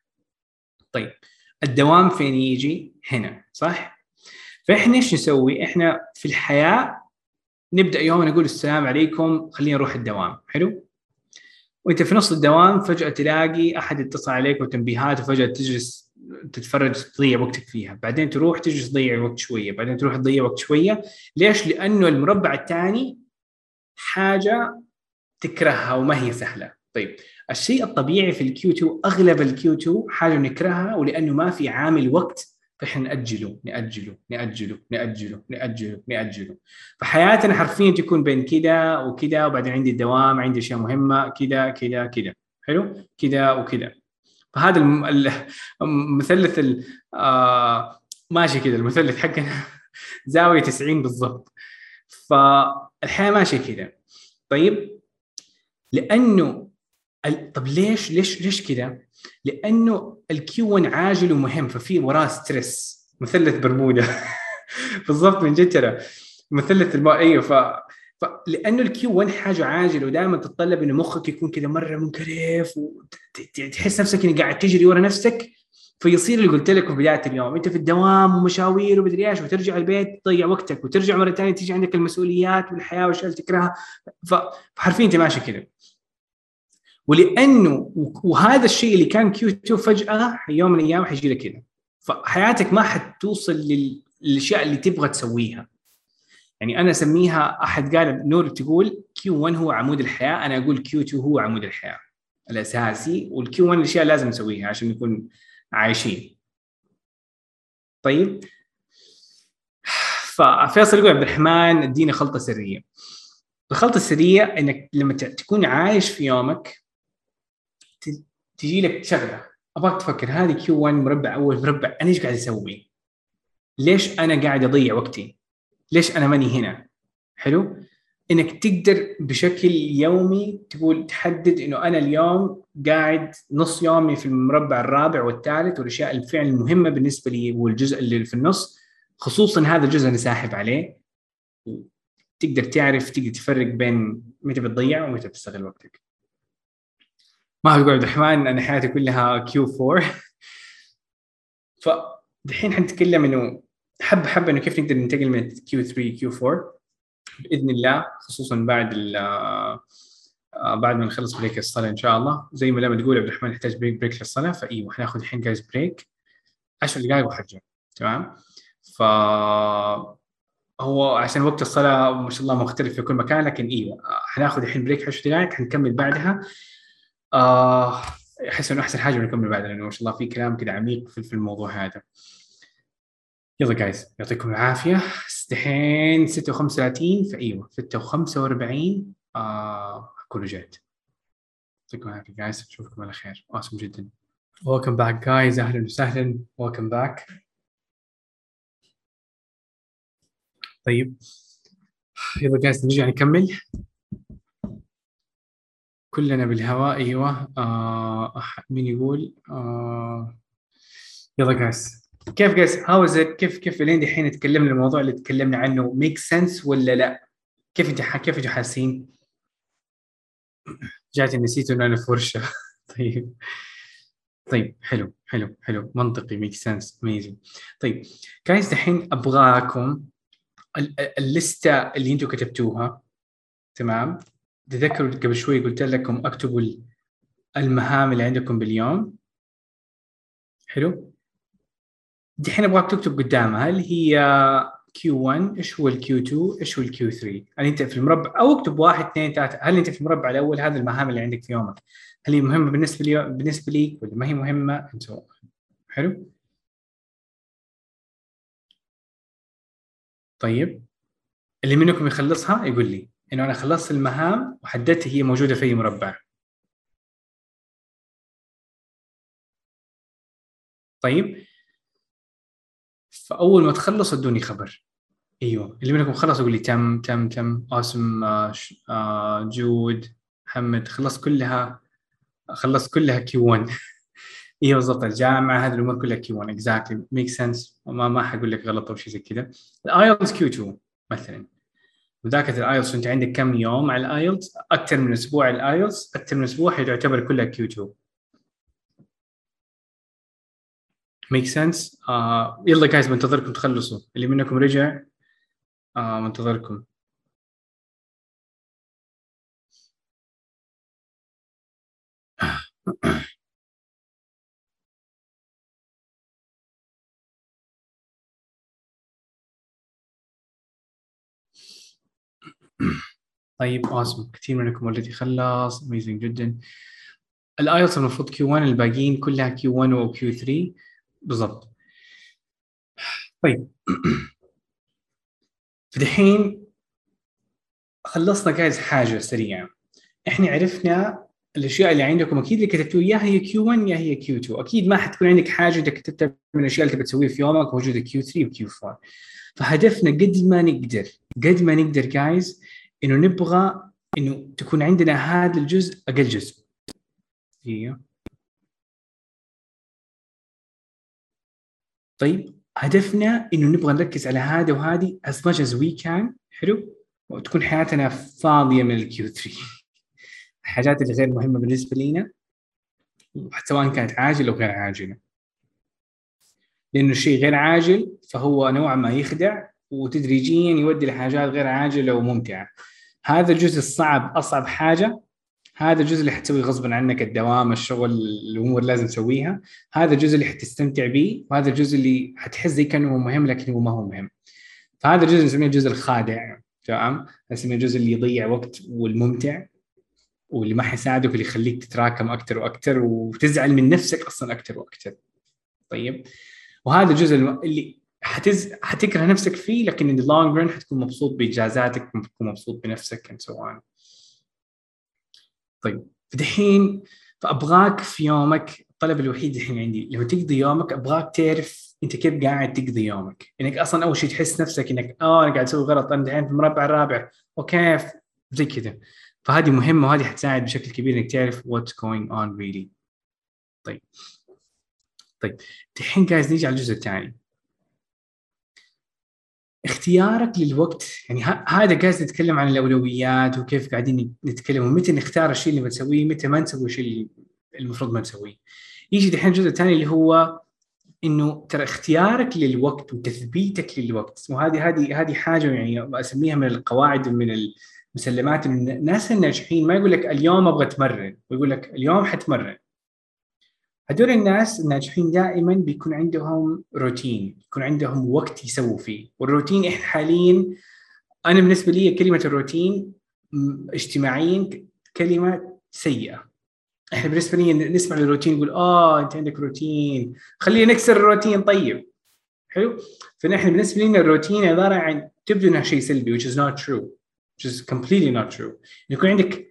طيب. الدوام فين يجي؟ هنا صح؟ فإحنا إيش نسوي؟ إحنا في الحياة نبدأ يومنا نقول السلام عليكم. خلينا نروح الدوام. حلو؟ وإنت في نص الدوام فجأة تلاقي أحد اتصل عليك وتنبيهات وفجأة تجلس تتفرج تضيع وقتك فيها. بعدين تروح تجلس تضيع وقت شوية. بعدين تروح تضيع وقت شوية. ليش؟ لأنه المربع الثاني حاجة تكرهها وما هي سهلة. طيب الشيء الطبيعي في ال Q 2 أغلب ال Q 2 حاجة نكرهها ولأنه ما في عامل وقت فإحنا نأجله نأجله نأجله نأجله نأجله نأجله. فحياتنا حرفيا تكون بين كذا وكذا وبعدين عندي الدوام عندي أشياء مهمة كذا كذا كذا حلو؟ كذا وكذا فهذا الم- ال- المثلث ال- آه ماشي كذا المثلث حقنا زاوية 90 بالضبط. فالحياة ماشية كذا طيب؟ لأنه طب ليش ليش ليش كذا؟ لأنه ال Q 1 عاجل ومهم ففي وراه stress مثلث برمودا. بالضبط من جد ترى. مثلث الم... أيوه ف... فلانه ال Q 1 حاجة عاجلة ودائما تتطلب إنه مخك يكون كذا مرة منكرف وتحس نفسك إنك قاعد تجري ورا نفسك فيصير اللي قلت لك في بداية اليوم. أنت في الدوام ومشاوير ومدري إيش وترجع البيت تضيع وقتك وترجع مرة ثانية تيجي عندك المسؤوليات والحياة والاشياء اللي تكرهها. ف- فحرفيا أنت ماشي كذا ولأنه وهذا الشيء اللي كان Q 2 فجأة يوم من الأيام حيجي لك كذا فحياتك ما حتوصل لل- للأشياء اللي تبغى تسويها. يعني أنا أسميها أحد قال نور تقول Q 1 هو عمود الحياة أنا أقول Q 2 هو عمود الحياة الأساسي وال Q 1 الأشياء لازم نسويها عشان نكون عايشين. طيب. ففيصل يقول عبد الرحمن اديني خلطة سرية. الخلطة السرية إنك لما تكون عايش في يومك تجي لك شغلة أبغاك تفكر هذه كيو 1 مربع أول مربع أنا إيش قاعد أسوي؟ ليش أنا قاعد أضيع وقتي؟ ليش أنا ماني هنا؟ حلو؟ إنك تقدر بشكل يومي تقول تحدد إنه أنا اليوم قاعد نص يومي في المربع الرابع والثالث والأشياء الفعل المهمة بالنسبة لي والجزء اللي في النص خصوصا هذا الجزء أنا ساحب عليه تقدر تعرف تقدر تفرق بين متى بتضيع ومتى بتستغل وقتك. ما تقول عبد الرحمن أنا حياتي كلها Q 4 فدحين حنتكلم إنه حب حب إنه كيف نقدر ننتقل من Q 3 Q 4 بإذن الله خصوصا بعد آه، بعد ما نخلص break الصلاة إن شاء الله. زي ما لما تقول عبد الرحمن نحتاج break break للصلاة. فايوه حناخذ الحين guys break 10 دقائق وحرجع. تمام؟ ف هو عشان وقت الصلاة ما شاء الله مختلف في كل مكان لكن أيوه حناخذ الحين بريك 10 دقائق حنكمل بعدها. آه أحس إنه أحسن حاجة نكمل بعدها لأنه ما شاء الله في كلام كذا عميق في الموضوع هذا. يلا جايز يعطيكم العافية. دحين 6 و35 فايوه 6 و45 آه اكون رجعت يعطيكم العافية جايز أشوفكم على خير. Awesome جدا. Welcome back guys أهلا وسهلا. Welcome back. طيب. يلا guys نرجع نكمل. كلنا بالهواء أيوه. آه مين يقول؟ آه يلا جايز كيف جايز هاو إز كيف كيف لين دحين تكلمنا الموضوع اللي تكلمنا عنه؟ make sense ولا لا؟ كيف انت كيف أنتوا حاسين؟ جات نسيت إنه أنا فرشه طيب. طيب حلو حلو حلو. منطقي make sense amazing طيب guys دحين أبغاكم ال- ال- ال list ه اللي أنتم كتبتوها تمام؟ تذكروا قبل شوي قلت لكم اكتبوا ال- المهام اللي عندكم باليوم. حلو؟ دحين أبغاك تكتب قدامها هل هي Q1 إيش هو ال Q 2 إيش هو ال Q 3 هل أنت في المربع؟ أو اكتب واحد اثنين ثلاثة. هل أنت في المربع الأول؟ هذه المهام اللي عندك في يومك. هل هي مهمة بالنسبة لي بالنسبة ليك ولا ما هي مهمة؟ انت حلو؟ طيب. اللي منكم يخلصها يقول لي. إنه أنا خلصت المهام وحددت هي موجودة في أي مربع. طيب؟ فأول ما تخلص أدوني خبر. أيوه. اللي منكم خلص يقول لي تم تم تم قاسم آه آه جود محمد خلصت كلها خلصت كلها Q 1 أيوه بالضبط. الجامعة هذه الأمور كلها Q 1 exactly make sense ما ما حقول لك غلط أو شيء زي كذا. ال IELTS Q 2 مثلا. مذاكره ال IELTS وأنت عندك كم يوم على ال IELTS؟ أكثر من أسبوع ال IELTS أكثر من أسبوع تعتبر كلها Q 2 make sense يلا guys بنتظركم تخلصوا. اللي منكم رجع آه منتظركم. طيب awesome. كثير منكم already خلص amazing جدا. ال IELTS المفروض Q 1 الباقيين كلها Q 1 أو Q 3 بالضبط. طيب. فدحين خلصنا guys حاجة سريعة. إحنا عرفنا الأشياء اللي عندكم أكيد اللي كتبتوها يا هي Q 1 يا هي Q 2 أكيد ما حتكون عندك حاجة انت كتبتها من الأشياء اللي تبي تسويها في يومك موجودة Q 3 و Q 4 فهدفنا قد ما نقدر قد ما نقدر guys إنه نبغى إنه تكون عندنا هذا الجزء أقل جزء. أيوه طيب هدفنا إنه نبغى نركز على هذا وهذه as much as we can. حلو؟ وتكون حياتنا فاضية من الكيو 3 الحاجات اللي غير مهمة بالنسبة لنا سواء كانت عاجله أو غير عاجلة. لأنه الشيء غير عاجل فهو نوعا ما يخدع. وتدريجيا يودي لحاجات غير عاجلة وممتعة. هذا الجزء الصعب أصعب حاجة. هذا الجزء اللي حتسويه غصبا عنك الدوام الشغل الأمور لازم تسويها. هذا الجزء اللي حتستمتع به وهذا الجزء اللي حتحس زي كانه مهم لكن هو ما هو مهم. فهذا الجزء نسميه الجزء الخادع تمام؟ نسميه الجزء اللي يضيع وقت والممتع واللي ما حيساعدك واللي يخليك تتراكم أكثر وأكثر وتزعل من نفسك أصلا أكثر وأكثر طيب؟ وهذا الجزء اللي حتز... حتكره نفسك فيه لكن the long run حتكون مبسوط بانجازاتك تكون مبسوط بنفسك and so on. طيب فدحين فأبغاك في يومك الطلب الوحيد الحين عندي لما تقضي يومك أبغاك تعرف أنت كيف قاعد تقضي يومك. إنك أصلا أول شيء تحس نفسك إنك آه أنا قاعد أسوي غلط أنا دحين في المربع الرابع. وكيف زي كذا. فهذه مهمة وهذه حتساعد بشكل كبير إنك تعرف what's going on really. طيب. طيب الحين جايز نيجي على الجزء الثاني. اختيارك للوقت يعني هذا جالس نتكلم عن الأولويات وكيف قاعدين نتكلم ومتى نختار الشيء اللي بنسويه متى ما نسوي الشيء اللي المفروض ما نسويه. يجي دحين الجزء الثاني اللي هو إنه ترى اختيارك للوقت وتثبيتك للوقت. وهذه هذه هذه حاجة يعني أسميها من القواعد ومن المسلمات الناس الناجحين ما يقول لك اليوم أبغى أتمرن ويقول لك اليوم حتمرن. هدول الناس الناجحين دائما بيكون عندهم روتين يكون عندهم وقت يسووا فيه. والروتين إحنا حاليا أنا بالنسبة لي كلمة الروتين اجتماعيا كلمة سيئة. إحنا بالنسبة لي نسمع الروتين نقول آه أنت عندك روتين. خلينا نكسر الروتين طيب. حلو؟ فنحن بالنسبة لنا الروتين عبارة عن تبدو انها شيء سلبي which is not true which is completely not true. يكون عندك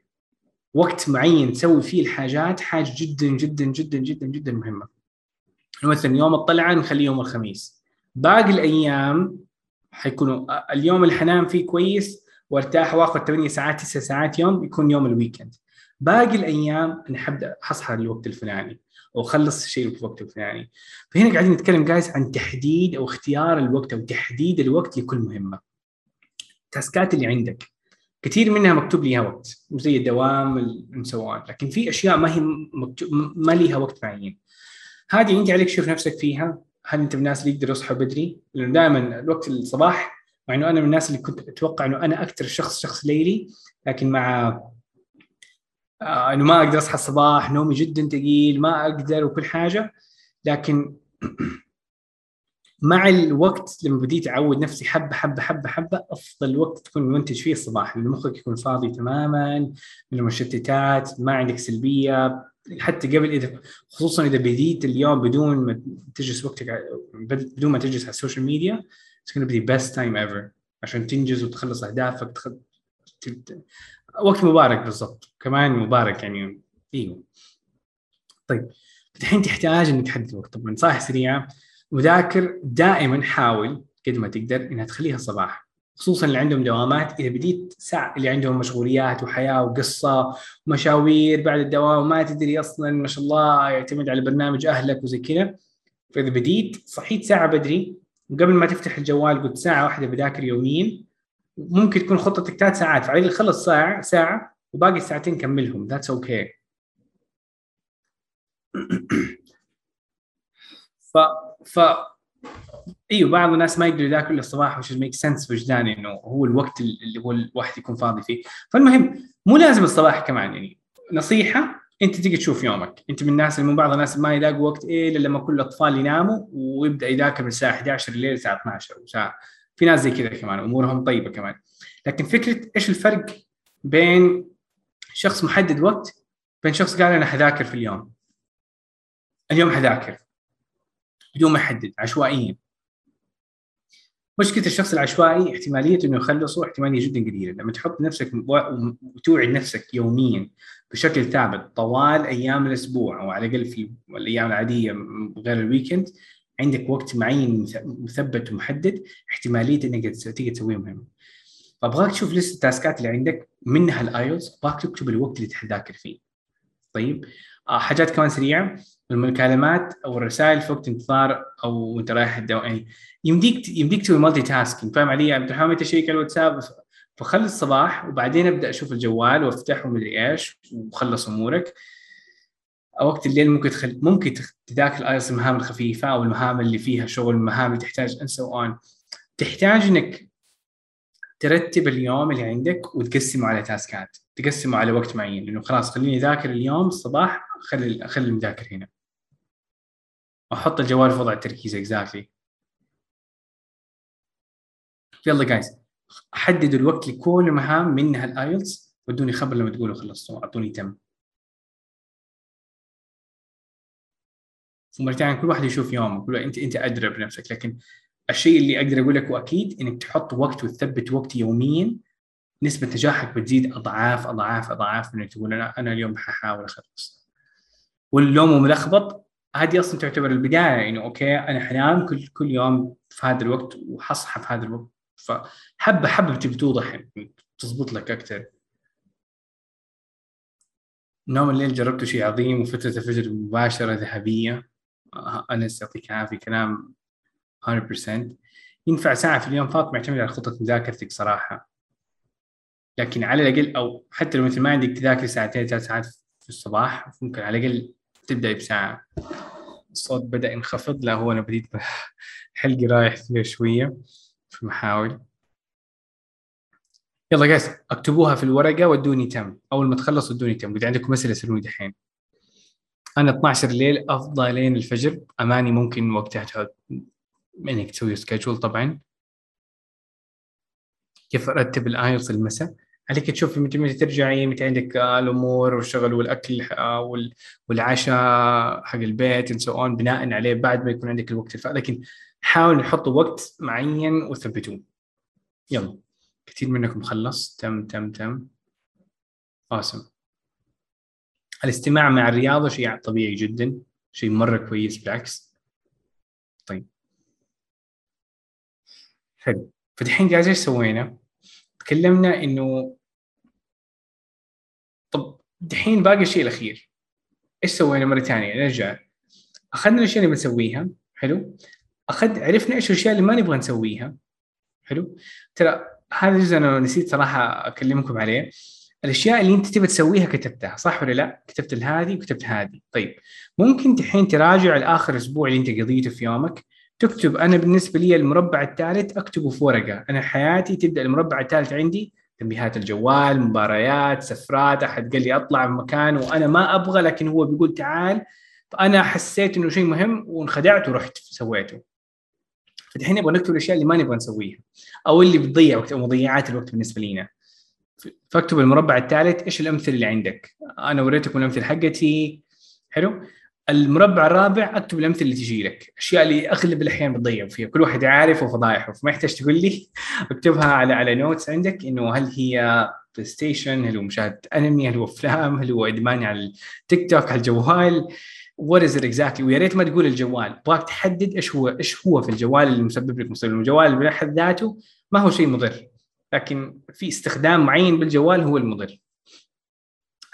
وقت معين تسوي فيه الحاجات حاجة جدا جدا جدا جدا جدا مهمة. مثلا يوم الطلعة نخليه يوم الخميس. باقي الأيام حيكونوا اليوم اللي حنام فيه كويس وأرتاح وآخذ 8 ساعات 9 ساعات يوم يكون يوم ال weekend. باقي الأيام أنا حبدأ حصحى الوقت الفلاني وأخلص الشيء في الوقت الفلاني. فهنا قاعدين نتكلم guys عن تحديد أو اختيار الوقت أو تحديد الوقت لكل مهمة. ال task ات اللي عندك. كثير منها مكتوب لها وقت زي الدوام والسوان لكن في أشياء ما هي مكتوب ما لها وقت معين. هذه انت عليك تشوف نفسك فيها. هل أنت من الناس اللي يقدروا يصحوا بدري؟ لأنه دائما الوقت الصباح مع إنه أنا من الناس اللي كنت أتوقع إنه أنا أكثر شخص شخص ليلي. لكن مع آه إنه ما أقدر أصحى الصباح نومي جدا ثقيل ما أقدر وكل حاجة. لكن مع الوقت لما بديت أعود نفسي حبة حبة حبة حبة أفضل وقت تكون منتج فيه الصباح. لأن مخك يكون فاضي تماما من المشتتات ما عندك سلبية. حتى قبل إذا خصوصا إذا بديت اليوم بدون ما تجلس وقتك بدون ما تجلس على ال social media it's gonna be the best time ever. عشان تنجز وتخلص أهدافك تخ... وقت مبارك بالضبط. كمان مبارك يعني إيوه. طيب الحين تحتاج إنك تحدد وقت. طبعا نصائح سريعه وذاكر دائما حاول قد ما تقدر إنها تخليها الصباح خصوصا اللي عندهم دوامات. إذا بديت ساعه اللي عندهم مشغوليات وحياة وقصة ومشاوير بعد الدوام وما تدري أصلا ما شاء الله يعتمد على برنامج أهلك وزي كذا. فإذا بديت صحيت ساعة بدري وقبل ما تفتح الجوال قلت ساعة واحدة بذاكر يوميا. ممكن تكون خطتك ثلاث ساعات فعلي خلص ساعة ساعة وباقي ساعتين كملهم. that's okay okay. ف ف إيوه بعض الناس ما يقدروا يذاكروا الا الصباح وش ميك سنس وجداني إنه هو الوقت اللي هو الواحد يكون فاضي فيه. فالمهم مو لازم الصباح كمان يعني. نصيحة أنت تيجي تشوف يومك. أنت من الناس اللي من بعض الناس ما يلاقوا وقت إلا لما كل الأطفال يناموا ويبدأ يذاكر من الساعة 11 الليل الساعة 12 وساعه في ناس زي كذا كمان أمورهم طيبة كمان. لكن فكرة إيش الفرق بين شخص محدد وقت بين شخص قال أنا حذاكر في اليوم؟ اليوم حذاكر. بدون ما يحدد عشوائيا. مشكلة الشخص العشوائي احتمالية إنه يخلصه احتمالية جدا قليلة. لما تحط نفسك وتوعد نفسك يوميا بشكل ثابت طوال أيام الأسبوع أو على الأقل في الأيام العادية غير الويكند عندك وقت معين مثبت ومحدد احتمالية إنك تيجي تسويه مهم فأبغاك تشوف لسه التاسكات اللي عندك منها ال IELTS أبغاك تكتب الوقت اللي تذاكر فيه. طيب؟ آه حاجات كمان سريعة. المكالمات أو الرسائل في وقت انتظار أو انت رايح الدوام يعني يمديك يمديك تسوي multitasking فاهم علي؟ عبد الرحمن متى أشيك الواتساب؟ فخلي الصباح وبعدين أبدأ أشوف الجوال وأفتحه ومدري إيش وخلص أمورك. وقت الليل ممكن تخل... ممكن تذاكر ال IELTS المهام الخفيفة أو المهام اللي فيها شغل المهام اللي تحتاج and so on. تحتاج إنك ترتب اليوم اللي عندك وتقسمه على تاسكات تقسمه على وقت معين. انه خلاص خليني أذاكر اليوم الصباح خلي خلي المذاكر هنا. واحط الجوال في وضع التركيز exactly يلا guys حددوا الوقت لكل المهام منها ال IELTS ودوني خبر لما تقولوا خلصتوا أعطوني تم. ومرتين كل واحد يشوف يومه كل أنت أنت أدرى بنفسك لكن الشيء اللي أقدر أقول لك وأكيد إنك تحط وقت وتثبت وقت يوميا نسبة نجاحك بتزيد أضعاف أضعاف أضعاف من انك تقول أنا أنا اليوم ححاول أخلص. واليوم ملخبط هذه أصلا تعتبر البداية انه أوكي أنا حنام كل كل يوم في هذا الوقت وحصحى في هذا الوقت. فحبه حبة بتبي توضح يعني تزبط لك أكثر نوم الليل جربته شيء عظيم وفترة الفجر مباشرة ذهبية. آه، أنس يعطيك العافية كلام 100% ينفع ساعة في اليوم فقط معتمد على خطة مذاكرتك صراحة. لكن على الأقل أو حتى لو مثل ما عندك تذاكر ساعتين ثلاث ساعات في الصباح ممكن على الأقل تبدأ بساعة. الصوت بدأ ينخفض. لا هو أنا بديت حلقي رايح فيها شوية في محاول. يلا guys اكتبوها في الورقة ودوني تم. أول ما تخلص ودوني تم. قد عندكم اسئله سالوني دحين. أنا 12 الليل أفضل لين الفجر. أماني ممكن وقتها تحط إنك تسوي schedule طبعا. كيف أرتب ال IELTS المساء؟ عليك تشوف متى ترجعي متى عندك آه، الأمور والشغل والأكل آه، وال- والعشاء حق البيت and so on بناء عليه بعد ما يكون عندك الوقت. الفا لكن حاولوا نحطوا وقت معين وثبتوه. يلا. كثير منكم خلص تم تم تم. Awesome. الاستماع مع الرياضة شيء طبيعي جدا. شيء مرة كويس بالعكس. طيب. حلو. فدحين جايز إيش سوينا؟ تكلمنا إنه دحين باقي الشيء الأخير. إيش سوينا مرة ثانية؟ نرجع. أخذنا الأشياء اللي بنسويها. حلو. أخذ عرفنا إيش الأشياء اللي ما نبغى نسويها. حلو. ترى هذا الجزء أنا نسيت صراحة أكلمكم عليه. الأشياء اللي أنت تبي تسويها كتبتها صح ولا لا؟ كتبت هذه وكتبت هذه. طيب. ممكن دحين تراجع الآخر أسبوع اللي أنت قضيته في يومك. تكتب أنا بالنسبة لي المربع الثالث أكتبه في ورقة. أنا حياتي تبدأ المربع الثالث عندي تنبيهات الجوال مباريات سفرات أحد قال لي أطلع في مكان وأنا ما أبغى لكن هو بيقول تعال. فأنا حسيت إنه شيء مهم وانخدعت ورحت سويته. فدحين نبغى نكتب الأشياء اللي ما نبغى نسويها أو اللي بتضيع وقت أو مضيعات الوقت بالنسبة لينا. فاكتب المربع الثالث إيش الأمثلة اللي عندك؟ أنا وريتكم الأمثلة حقتي. حلو؟ المربع الرابع اكتب الامثله اللي تجي لك. الاشياء اللي أغلب الأحيان بتضيعوا فيها. كل واحد عارف وفضايحه. فما يحتاج تقول لي. اكتبها على على notes عندك إنه هل هي بلاي ستيشن هل هو مشاهدة أنمي هل هو أفلام هل هو ادمان على التيك توك على الجوال؟ what is exactly ويا ريت ما تقول الجوال. ابغاك تحدد إيش هو إيش هو في الجوال اللي مسبب لك مصيبة. الجوال بحد ذاته ما هو شيء مضر. لكن في استخدام معين بالجوال هو المضر.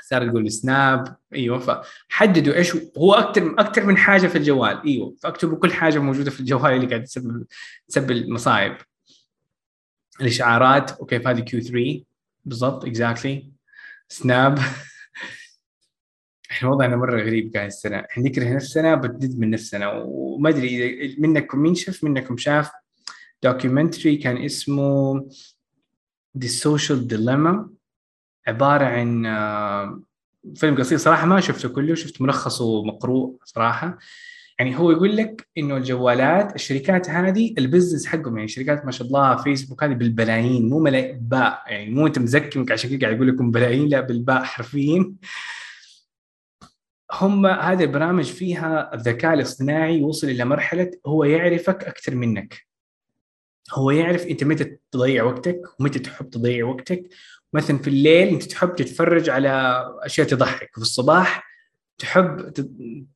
صار تقول سناب إيوه فحددوا إيش هو أكثر أكثر من حاجة في الجوال إيوه فاكتبوا كل حاجة موجودة في الجوال اللي قاعد تسبب تسبب المصايب. الإشعارات وكيف هذه Q3 بالضبط exactly سناب. إحنا وضعنا مرة غريب قاعد السنة. إحنا نكره نفسنا بتدد من نفسنا وما أدري إذا منكم مين شاف؟ منكم شاف documentary كان اسمه The Social Dilemma. عبارة عن آه، فيلم قصير صراحة ما شفته كله شفت ملخصه مقروء صراحة. يعني هو يقول لك إنه الجوالات الشركات هذه ال business حقهم يعني شركات ما شاء الله فيسبوك هذه بالبلايين مو ملايين باء. يعني مو أنت مزكي عشان كذا قاعد يقول لكم بلايين لا بالباء حرفيا. هم هذه البرامج فيها الذكاء الاصطناعي وصل إلى مرحلة هو يعرفك أكثر منك. هو يعرف أنت متى تضيع وقتك ومتى تحب تضيع وقتك مثلا في الليل أنت تحب تتفرج على أشياء تضحك في الصباح تحب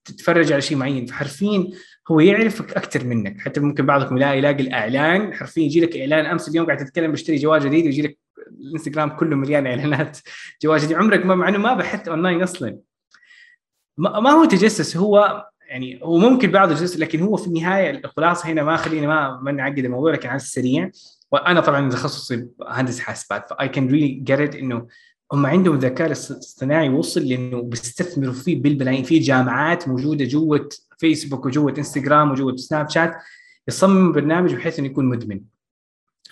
تتفرج على شيء معين فحرفيا هو يعرفك أكثر منك. حتى ممكن بعضكم يلاقي يلاقي الإعلان حرفيا يجي لك إعلان أمس اليوم قاعد تتكلم بشتري جوال جديد ويجي لك الإنستغرام كله مليان إعلانات جوال جديد. عمرك ما مع إنه ما بحثت أونلاين أصلا. ما هو تجسس هو يعني هو ممكن بعض الجزء لكن هو في النهاية الخلاصة هنا ما خلينا ما ما نعقد الموضوع لكن على السريع وأنا طبعا تخصصي مهندس حاسبات ف I can really get إنه هم عندهم الذكاء الاصطناعي وصل لإنه بيستثمروا فيه بالبلايين في جامعات موجودة جوة فيسبوك وجوة انستغرام وجوة سناب شات يصمم برنامج بحيث إنه يكون مدمن.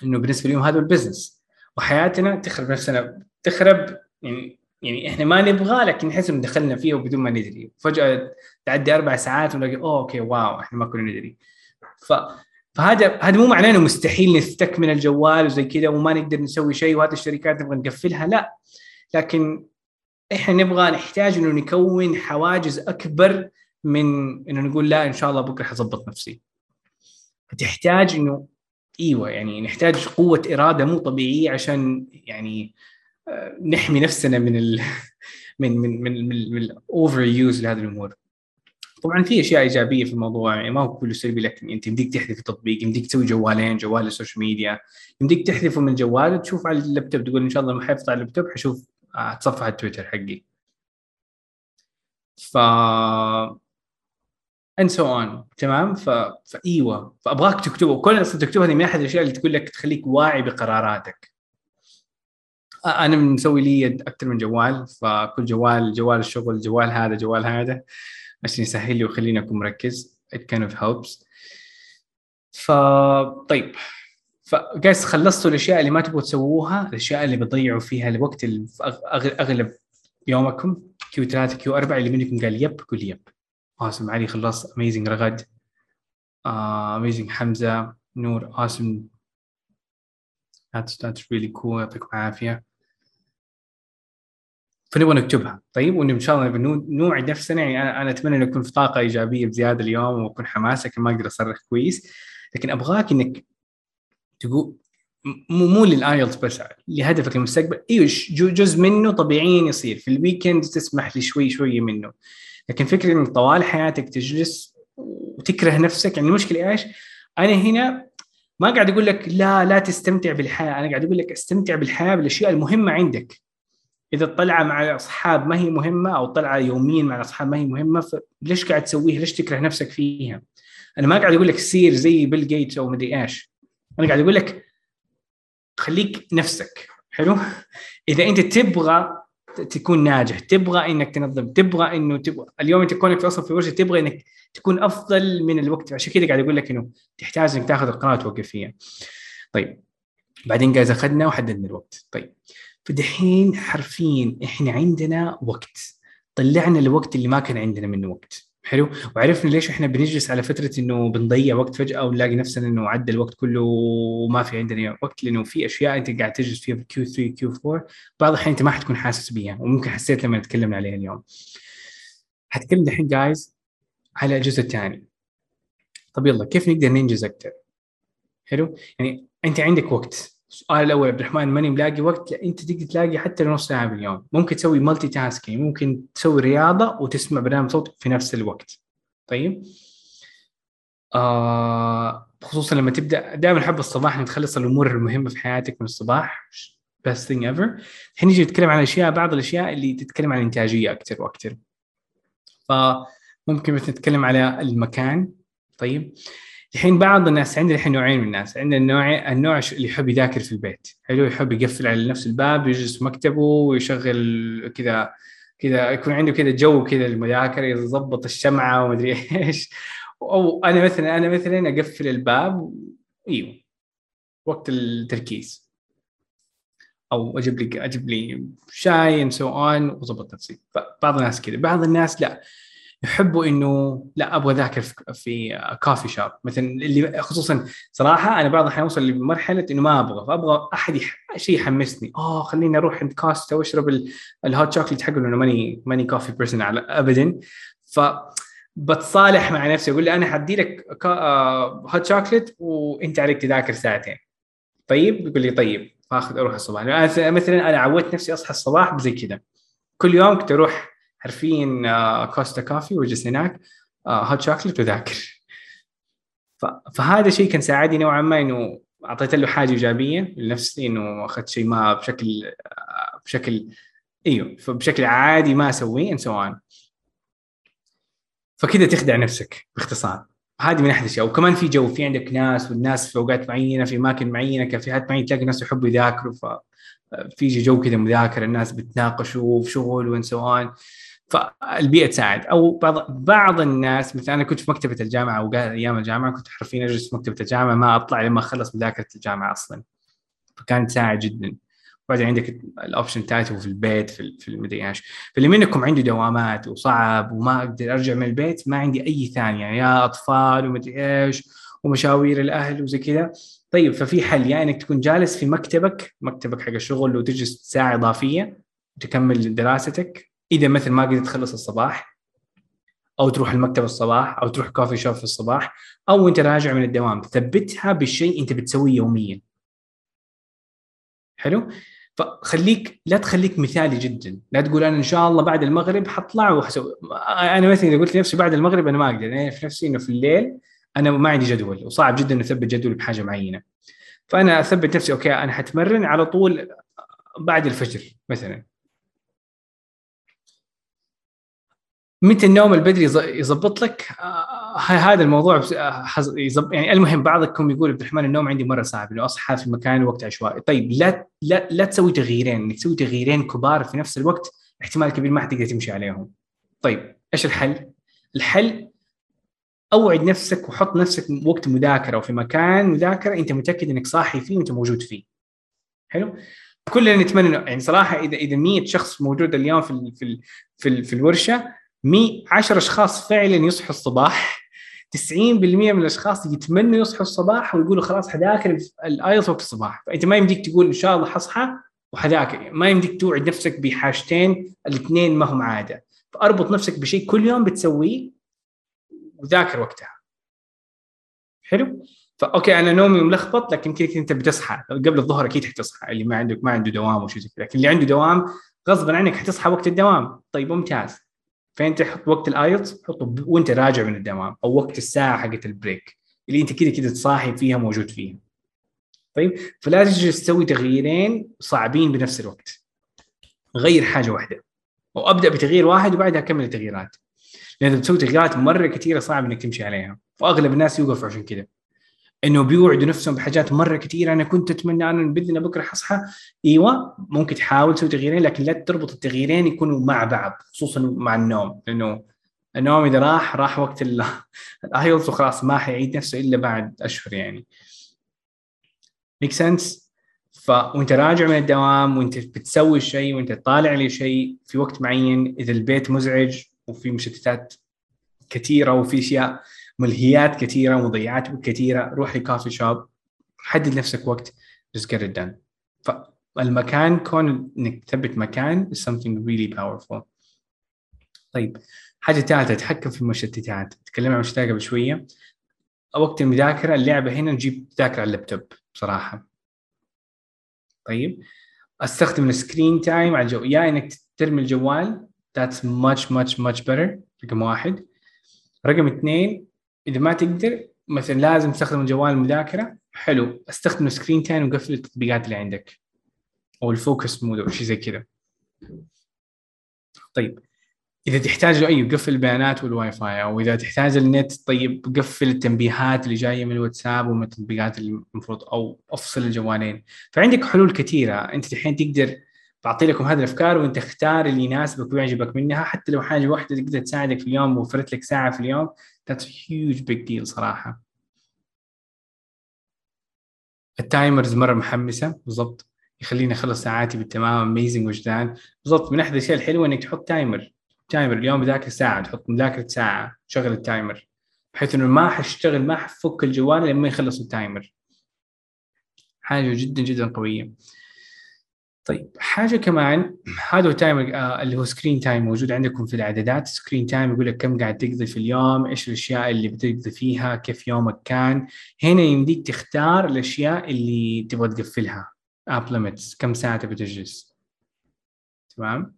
إنه بالنسبة لهم هذا ال business وحياتنا تخرب نفسنا تخرب يعني يعني إحنا ما نبغى لكن نحس إنه دخلنا فيه وبدون ما ندري. فجأة تعدي أربع ساعات ونلاقي oh okay wow إحنا ما كنا ندري. ف فهذا هذا مو معناه إنه مستحيل نستكمل الجوال وزي كذا وما نقدر نسوي شيء وهذه الشركات نبغى نقفلها لا. لكن إحنا نبغى نحتاج إنه نكون حواجز أكبر من إنه نقول لا إن شاء الله بكرة حظبط نفسي. فتحتاج إنه إيوه يعني نحتاج قوة إرادة مو طبيعية عشان يعني آه، نحمي نفسنا من ال من من من من ال overuse لهذه الأمور. طبعا في أشياء إيجابية في الموضوع يعني ما هو كله سلبي لكن أنت يمديك تحذف التطبيق يمديك تسوي جوالين جوال لل social media يمديك تحذفه من الجوال وتشوف على اللابتوب تقول إن شاء الله لما حيفضل على اللابتوب حشوف اتصفح التويتر حقي. ف and so on تمام؟ ف... فايوه فأبغاك تكتبه. وكل أصلا تكتبها هذه من أحد الأشياء اللي تقول لك تخليك واعي بقراراتك. أنا مسوي لي أكثر من جوال فكل جوال جوال الشغل جوال هذا جوال هذا. عشان يسهل لي ويخليني أكون مركز. It kind of helps. ف طيب. ف guys خلصتوا الأشياء اللي ما تبغوا تسووها الأشياء اللي بتضيعوا فيها الوقت اللي أغلب يومكم. Q3 Q4 اللي منكم قال yep قول yep. آسم علي خلص amazing رغد. amazing حمزة نور آسم. That's that's really cool. يعطيكم العافية. فنبغى نكتبها. طيب وان شاء الله نوعي نفسنا يعني أنا أتمنى ان اكون في طاقة إيجابية بزيادة اليوم وأكون حماسه لكن ما أقدر أصرخ كويس. لكن أبغاك إنك تقول مو مو لل IELTS بس لهدفك المستقبل. إيوه جزء منه طبيعيا يصير. في ال weekend تسمح لي شوي شوية منه. لكن فكرة انك طوال حياتك تجلس وتكره نفسك يعني المشكلة إيش؟ أنا هنا ما قاعد أقول لك لا لا تستمتع بالحياة. أنا قاعد أقول لك استمتع بالحياة بالأشياء المهمة عندك. إذا الطلعة مع الاصحاب ما هي مهمة أو طلعة يوميا مع الاصحاب ما هي مهمة فليش قاعد تسويها؟ ليش تكره نفسك فيها؟ أنا ما قاعد أقول لك سير زي بيل جيتس أو مدري إيش. أنا قاعد أقول لك خليك نفسك. حلو؟ إذا أنت تبغى تكون ناجح تبغى إنك تنظم تبغى إنه تبغى اليوم أنت كونك أصلا في ورشة تبغى إنك تكون أفضل من الوقت. عشان كذا قاعد أقول لك إنه تحتاج إنك تاخذ القرار توقف فيها. طيب. بعدين guys أخذنا وحددنا الوقت. طيب. فدحين حرفيا إحنا عندنا وقت. طلعنا الوقت اللي ما كان عندنا منه وقت. حلو؟ وعرفنا ليش إحنا بنجلس على فترة إنه بنضيع وقت فجأة ونلاقي نفسنا إنه عدى الوقت كله وما في عندنا وقت لأنه في أشياء أنت قاعد تجلس فيها في Q 3 Q 4 بعض الأحيان أنت ما حتكون حاسس بيها وممكن حسيت لما نتكلم عليها اليوم. حتكلم دحين guys على الجزء الثاني طب يلا كيف نقدر ننجز أكثر حلو؟ يعني أنت عندك وقت. السؤال الأول عبد الرحمن ماني ملاقي وقت؟ أنت تقدر تلاقي حتى نص ساعة باليوم. ممكن تسوي multitasking ممكن تسوي رياضة وتسمع برنامج صوت في نفس الوقت. طيب؟ آه خصوصا لما تبدأ دائما أحب الصباح انك تخلص الأمور المهمة في حياتك من الصباح. Best thing ever. الحين نجي نتكلم عن أشياء بعض الأشياء اللي تتكلم عن الإنتاجية أكثر وأكثر. فممكن مثلا نتكلم على المكان. طيب؟ الحين بعض الناس عندنا الحين نوعين من الناس. عندنا النوع النوع اللي يحب يذاكر في البيت. حلو؟ يحب يقفل على نفس الباب يجلس في مكتبه ويشغل كذا كذا يكون عنده كذا جو كذا المذاكره يظبط الشمعة ومدري إيش. أو أنا مثلا أنا مثلا أقفل الباب إيوه وقت التركيز. أو أجيب لي أجيب لي شاي and so on واظبط نفسي. فبعض الناس كذا. بعض الناس لا. يحبوا إنه لا أبغى أذاكر في coffee shop مثلا اللي خصوصا صراحة أنا بعض الأحيان أوصل لمرحلة إنه ما أبغى فأبغى أحد شيء يحمسني. آه خليني أروح عند Costa وأشرب ال hot chocolate حقه لأنه ماني ماني coffee person ابدا. ف بتصالح مع نفسي أقول لي أنا حأدي لك hot chocolate وأنت عليك تذاكر ساعتين. طيب؟ يقول لي طيب فأخذ أروح الصباح. مثلا أنا عودت نفسي أصحى الصباح زي كذا كل يوم كنت أروح حرفيا آه، Costa Coffee واجلس هناك hot chocolate وذاكر. فهذا شيء كان ساعدني نوعا ما إنه أعطيت له حاجة إيجابية لنفسي إنه اخذت شيء ما بشكل آه، بشكل إيوه فبشكل عادي ما أسويه ان سواء فكذا تخدع نفسك باختصار. هذه من أحد الأشياء. وكمان في جو في عندك ناس والناس في أوقات معينة في أماكن معينة كافيهات معينة تلاقي ناس يحبوا يذاكروا ف في جو كذا مذاكرة الناس بتناقشوا في شغل وين سوان فالبيئة تساعد. أو بعض بعض الناس مثلا أنا كنت في مكتبة الجامعة اوقات أيام الجامعة كنت حرفيا أجلس في مكتبة الجامعة ما أطلع لما أخلص مذاكرة الجامعة أصلا. فكانت تساعد جدا. وبعدين عندك الأوبشن الثالث في البيت في في المدري إيش. فاللي منكم عنده دوامات وصعب وما أقدر أرجع من البيت ما عندي أي ثانية. يا أطفال ومدري إيش ومشاوير الأهل وزي كذا. طيب ففي حل. يا يعني إنك تكون جالس في مكتبك مكتبك حق الشغل وتجلس ساعه إضافية وتكمل دراستك. إذا مثل ما قدرت تخلص الصباح أو تروح المكتب الصباح أو تروح كوفي شوب في الصباح أو أنت راجع من الدوام ثبتها بالشيء أنت بتسويه يوميا. حلو؟ فخليك لا تخليك مثالي جدا. لا تقول أنا إن شاء الله بعد المغرب حطلع وحسوي أنا مثلا إذا قلت لنفسي بعد المغرب أنا ما أقدر أنا في نفسي إنه في الليل أنا ما عندي جدول وصعب جدا أثبت جدول بحاجة معينة. فأنا أثبت نفسي أوكي أنا حتمرن على طول بعد الفجر مثلا. متى النوم البدري يظبط لك؟ آه هذا الموضوع يزب... يعني المهم بعضكم يقول عبد الرحمن النوم عندي مرة صعب انه أصحى في مكان وقت عشوائي. طيب لا لا لا تسوي تغييرين إنك تسوي تغييرين كبار في نفس الوقت احتمال كبير ما حتقدر تمشي عليهم. طيب إيش الحل؟ الحل أوعد نفسك وحط نفسك وقت مذاكرة وفي مكان مذاكرة أنت متأكد إنك صاحي فيه وأنت موجود فيه. حلو؟ كلنا نتمنى يعني صراحة اذا إذا 100 شخص موجود اليوم في في في, في الورشة 100 10 أشخاص فعلا يصحوا الصباح 90% من الأشخاص يتمنوا يصحوا الصباح ويقولوا خلاص حذاكر ال IELTS وقت الصباح. فأنت ما يمديك تقول إن شاء الله حصحى وحذاكر ما يمديك توعد نفسك بحاجتين الاثنين ما هم عادة. فأربط نفسك بشيء كل يوم بتسويه وذاكر وقتها. حلو؟ ف okay أنا نومي ملخبط لكن كذا أنت بتصحى. قبل الظهر أكيد حتصحى اللي ما عنده ما عنده دوام وشيء زي كذا. لكن اللي عنده دوام غصبا عنك حتصحى وقت الدوام. طيب ممتاز. فين تحط وقت ال IELTS حطه وانت راجع من الدوام أو وقت الساعة حقت ال break اللي انت كذا كذا تصاحي فيها موجود فيها. طيب؟ فلا تجلس تسوي تغييرين صعبين بنفس الوقت. غير حاجة واحدة. وأبدأ بتغيير واحد وبعدها كمل التغييرات. لأن بتسوي تغييرات مرة كثيره صعب إنك تمشي عليها. واغلب الناس يوقفوا عشان كذا إنه بيوعدوا نفسهم بحاجات مرة كثيره أنا كنت أتمنى أنا بإذن بكرة حصحى. أيوه ممكن تحاول تسوي تغييرين لكن لا تربط التغييرين يكونوا مع بعض خصوصا مع النوم. لأنه النوم إذا راح راح وقت ال IELTS وخلاص ما حيعيد نفسه إلا بعد أشهر يعني. make sense ف وأنت راجع من الدوام وأنت بتسوي شيء وأنت طالع لشيء في وقت معين إذا البيت مزعج وفي مشتتات كثيره وفي أشياء ملهيات كثيرة ومضيعات كثيرة. روح ل coffee shop. حدد نفسك وقت. Just get it done. فالمكان كون إنك تثبت مكان is something really powerful. طيب حاجة ثالثة تحكم في المشتتات. تكلمنا عن المشتتات قبل شوية. وقت المذاكرة اللعبة هنا نجيب تذاكر على اللابتوب بصراحه طيب أستخدم ال screen time على الجوال. يا إنك ترمي الجوال. That's much much much better. رقم واحد. رقم اثنين إذا ما تقدر مثلا لازم تستخدم الجوال المذاكرة. حلو. أستخدم screen time وقفل التطبيقات اللي عندك. أو ال focus mode أو شيء زي كذا. طيب. إذا تحتاج أي قفل البيانات والواي فاي أو إذا تحتاج النت طيب قفل التنبيهات اللي جاية من الواتساب ومن التطبيقات اللي المفروض أو أفصل الجوالين. فعندك حلول كثيرة. أنت الحين تقدر بعطي لكم هذه الأفكار وأنت اختار اللي يناسبك ويعجبك منها. حتى لو حاجة واحدة تقدر تساعدك في اليوم وفرت لك ساعة في اليوم a huge big deal صراحة. ال timers مرة محمسة بالضبط. يخليني أخلص ساعاتي بالتمام amazing وجدان. بالضبط من أحد الأشياء الحلوة إنك تحط timer timer اليوم بذاكر ساعة تحط مذاكرة ساعة تشغل ال timer. بحيث إنه ما حاشتغل ما حفك الجوال لما يخلص ال timer. حاجة جدا جدا قوية. طيب حاجة كمان هذا time آه اللي هو screen time موجود عندكم في الاعدادات screen time يقول لك كم قاعد تقضي في اليوم إيش الأشياء اللي بتقضي فيها كيف يومك كان. هنا يمديك تختار الأشياء اللي تبغى تقفلها. app limits كم ساعة تبي تجلس. تمام؟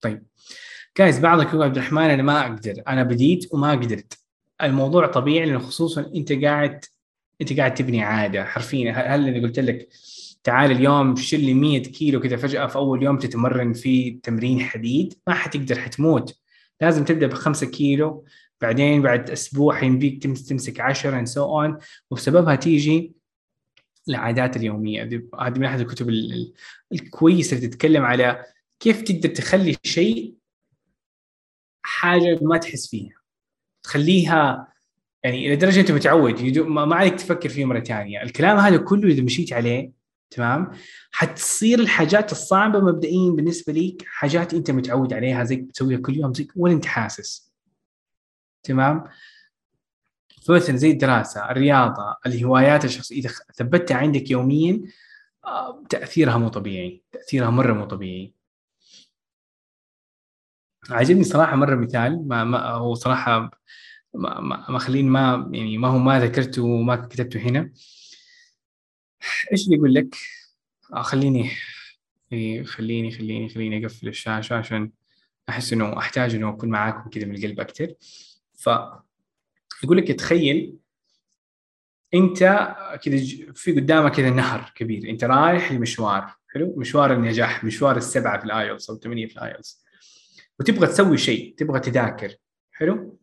طيب. guys بعضك يقول عبد الرحمن أنا ما أقدر. أنا بديت وما قدرت. الموضوع طبيعي لأنه خصوصا أنت قاعد أنت قاعد تبني عادة. حرفيا هل اللي قلت لك تعال اليوم شيل لي 100 كيلو كذا فجأة في أول يوم تتمرن فيه تمرين حديد ما حتقدر حتموت. لازم تبدأ بخمسة كيلو بعدين بعد أسبوع تمس- تمسك 10 and so on. وبسببها تيجي العادات اليومية. هذه من أحد الكتب ال- ال- الكويسة اللي تتكلم على كيف تقدر تخلي شيء حاجة ما تحس فيها. تخليها يعني إلى درجة أنت متعود. ما عليك تفكر فيه مرة ثانية. الكلام هذا كله إذا مشيت عليه تمام؟ حتصير الحاجات الصعبة مبدئيا بالنسبة ليك حاجات أنت متعود عليها زي بتسويها كل يوم زي ولا انت حاسس. تمام؟ فمثلا زي الدراسة الرياضة الهوايات الشخصية. إذا ثبتها عندك يوميا آه، تأثيرها مو طبيعي. تأثيرها مرة مو طبيعي. عجبني صراحة مرة مثال ما, ما هو صراحة ما خليني ما يعني ما هو ما ذكرته وما كتبته هنا. إيش اللي يقول لك؟ آه خليني إيه، خليني خليني خليني أقفل الشاشة عشان أحس إنه أحتاج إنه أكون معاكم كذا من القلب أكثر ف يقول لك تخيل أنت كذا في قدامك كذا نهر كبير. أنت رايح لمشوار حلو؟ مشوار النجاح مشوار السبعة في ال IELTS أو الثمانية في ال IELTS. وتبغى تسوي شيء تبغى تذاكر حلو؟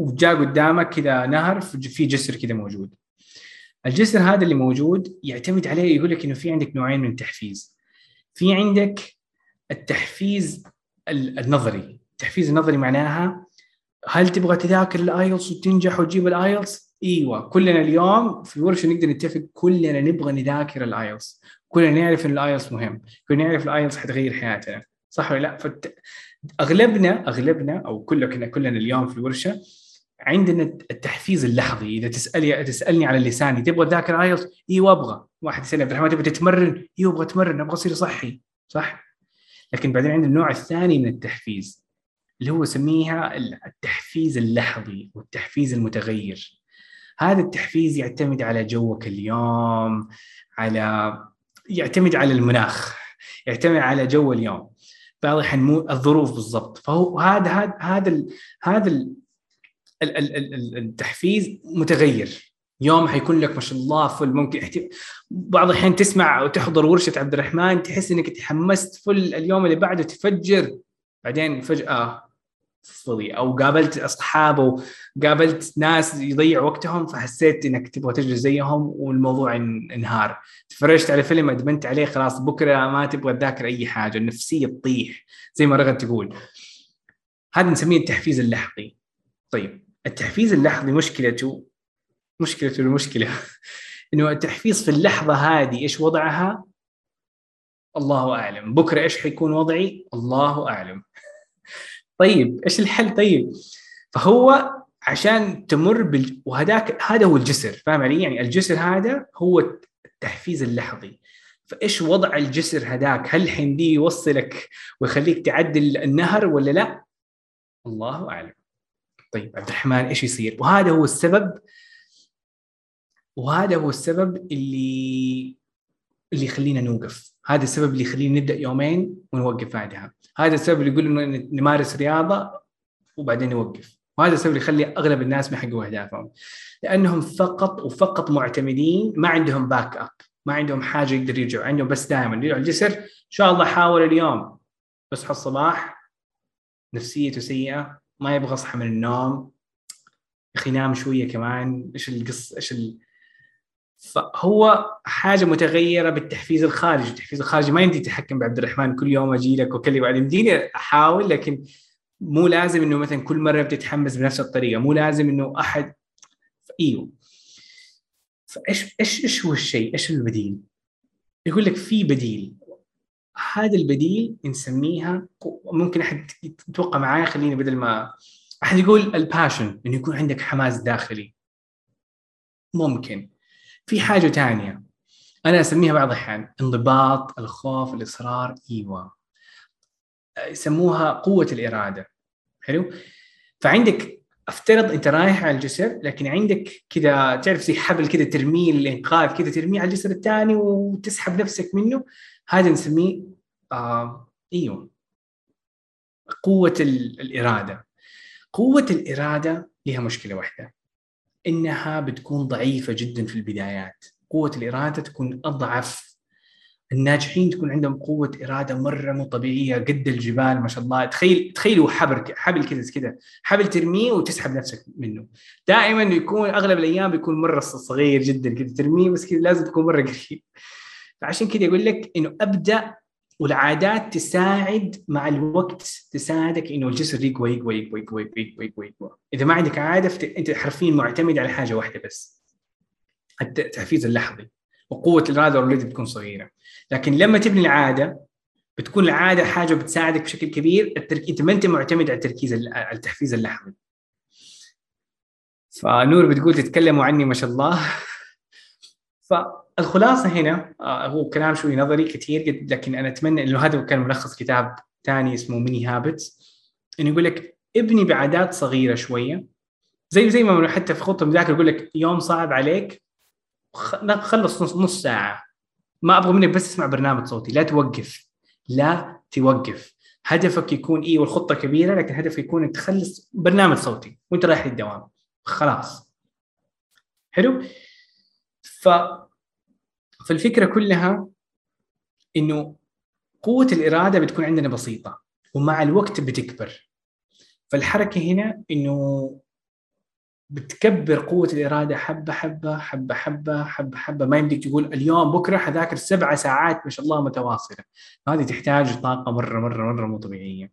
وجاء قدامك كذا نهر في جسر كذا موجود. الجسر هذا اللي موجود يعتمد عليه يقول لك إنه في عندك نوعين من التحفيز. في عندك التحفيز ال- النظري. التحفيز النظري معناها هل تبغى تذاكر ال IELTS وتنجح وتجيب ال IELTS؟ إيوه. كلنا اليوم في الورشه نقدر نتفق كلنا نبغى نذاكر ال IELTS. كلنا نعرف إن ال IELTS مهم. كلنا نعرف ال IELTS حتغير حياتنا. صح ولا لا؟ فت... أغلبنا أغلبنا أو كلنا كلنا اليوم في الورشة عندنا التحفيز اللفظي. إذا تسالي تسألني على لساني تبغى تذاكر IELTS؟ أيوه أبغى واحد يسألني عبد الرحمن تبغى تتمرن؟ أيوه أبغى أتمرن أبغى أصير صحي. صح؟ لكن بعدين عندنا النوع الثاني من التحفيز اللي هو سميها التحفيز اللحظي والتحفيز المتغير. هذا التحفيز يعتمد على جوك اليوم على يعتمد على المناخ يعتمد على جو اليوم. مو الظروف بالضبط. فهو هذا هذا هذا ال- ال- ال- ال- ال- التحفيز متغير. يوم حيكون لك ما شاء الله فل ممكن بعض الاحيان تسمع أو تحضر ورشة عبد الرحمن تحس إنك تحمست فل اليوم اللي بعده تفجر. بعدين فجأة فضي. أو قابلت أصحاب قابلت ناس يضيع وقتهم فحسيت إنك تبغى تجري زيهم والموضوع إن- انهار. تفرجت على فيلم أدمنت عليه خلاص بكرة ما تبغى تذاكر أي حاجة. النفسية تطيح زي ما رغد تقول. هذا نسميه التحفيز اللحظي طيب. التحفيز اللحظي مشكلته مشكلته المشكلة. إنه التحفيز في اللحظة هذه إيش وضعها؟ الله أعلم. بكرة إيش حيكون وضعي؟ الله أعلم. طيب إيش الحل؟ طيب فهو عشان تمر بال... وهذاك هذا هو الجسر فاهم علي؟ يعني الجسر هذا هو التحفيز اللحظي. فإيش وضع الجسر هذاك؟ هل حيمديه يوصلك ويخليك تعدل النهر ولا لا؟ الله أعلم. طيب عبد الرحمن إيش يصير؟ وهذا هو السبب وهذا هو السبب اللي اللي يخلينا نوقف. هذا السبب اللي يخلينا نبدأ يومين ونوقف بعدها. هذا السبب اللي يقول إنه نمارس رياضة وبعدين نوقف. وهذا السبب اللي يخلي أغلب الناس ما يحققوا أهدافهم. لأنهم فقط وفقط معتمدين ما عندهم backup ما عندهم حاجة يقدر يرجعوا عندهم بس دائما يرجعوا الجسر. إن شاء الله حاول اليوم بس الصباح نفسيته سيئة ما يبغى يصحى من النوم. يا أخي نام شوية كمان. إيش القصة إيش ال... فهو حاجة متغيرة بالتحفيز الخارجي، التحفيز الخارجي ما يمدي تتحكم بعبد الرحمن. كل يوم أجي لك وأكلم بعد يمديني أحاول لكن مو لازم إنه مثلا كل مرة بتتحمس بنفس الطريقة، مو لازم إنه أحد إيوه. فايش إيش إيش هو الشيء؟ إيش البديل؟ يقول لك في بديل. هذا البديل نسميها ممكن أحد يتوقع معايا خليني بدل ما أحد يقول الباشن إنه يكون عندك حماس داخلي. ممكن. في حاجة ثانية أنا أسميها بعض الأحيان انضباط الخوف الإصرار أيوه يسموها قوة الإرادة. حلو؟ فعندك افترض أنت رايح على الجسر لكن عندك كذا تعرف زي حبل كذا ترميه الانقاذ كذا ترميه على الجسر الثاني وتسحب نفسك منه. هذا نسميه آه أيوه قوة الإرادة. قوة الإرادة لها مشكلة واحدة. إنها بتكون ضعيفة جدا في البدايات. قوة الإرادة تكون أضعف. الناجحين تكون عندهم قوة إرادة مرة مو طبيعية قد الجبال ما شاء الله. تخيل تخيلوا حبل حبل كذا كذا. حبل ترميه وتسحب نفسك منه. دائما يكون أغلب الأيام بيكون مرة صغير جدا كذا. ترميه بس كذا لازم تكون مرة قريب. فعشان كذا يقول لك إنه أبدأ والعادات تساعد مع الوقت تساعدك إنه الجسر يقوى يقوى يقوى يقوى يقوى يقوى, يقوى, يقوى. إذا ما عندك عادة فت... أنت حرفيا معتمد على حاجة واحدة بس التحفيز اللحظي وقوة الإرادة اوريدي بتكون صغيرة. لكن لما تبني العادة بتكون العادة حاجة بتساعدك بشكل كبير الترك... أنت ما أنت معتمد على التركيز على التحفيز اللحظي فنور بتقول تتكلموا عني ما شاء الله. فالخلاصه هنا آه، هو كلام شوي نظري كثير لكن أنا أتمنى إنه هذا كان ملخص كتاب ثاني اسمه Mini Habits إنه يقول لك ابني بعادات صغيرة شوية. زي زي ما حتى في خطة المذاكره يقول لك يوم صعب عليك خلص نص, نص ساعة. ما أبغى منك بس تسمع برنامج صوتي لا توقف. لا توقف. هدفك يكون إيه والخطة كبيرة لكن هدفك يكون تخلص برنامج صوتي وأنت رايح للدوام. خلاص. حلو؟ ف فالفكرة كلها إنه قوة الإرادة بتكون عندنا بسيطة ومع الوقت بتكبر. فالحركة هنا إنه بتكبر قوة الإرادة حبة حبة حبة حبة حبة حبة. ما يمديك تقول اليوم بكرة حذاكر سبعة ساعات ما شاء الله متواصلة. هذه تحتاج طاقة مرة مرة مرة مو طبيعية.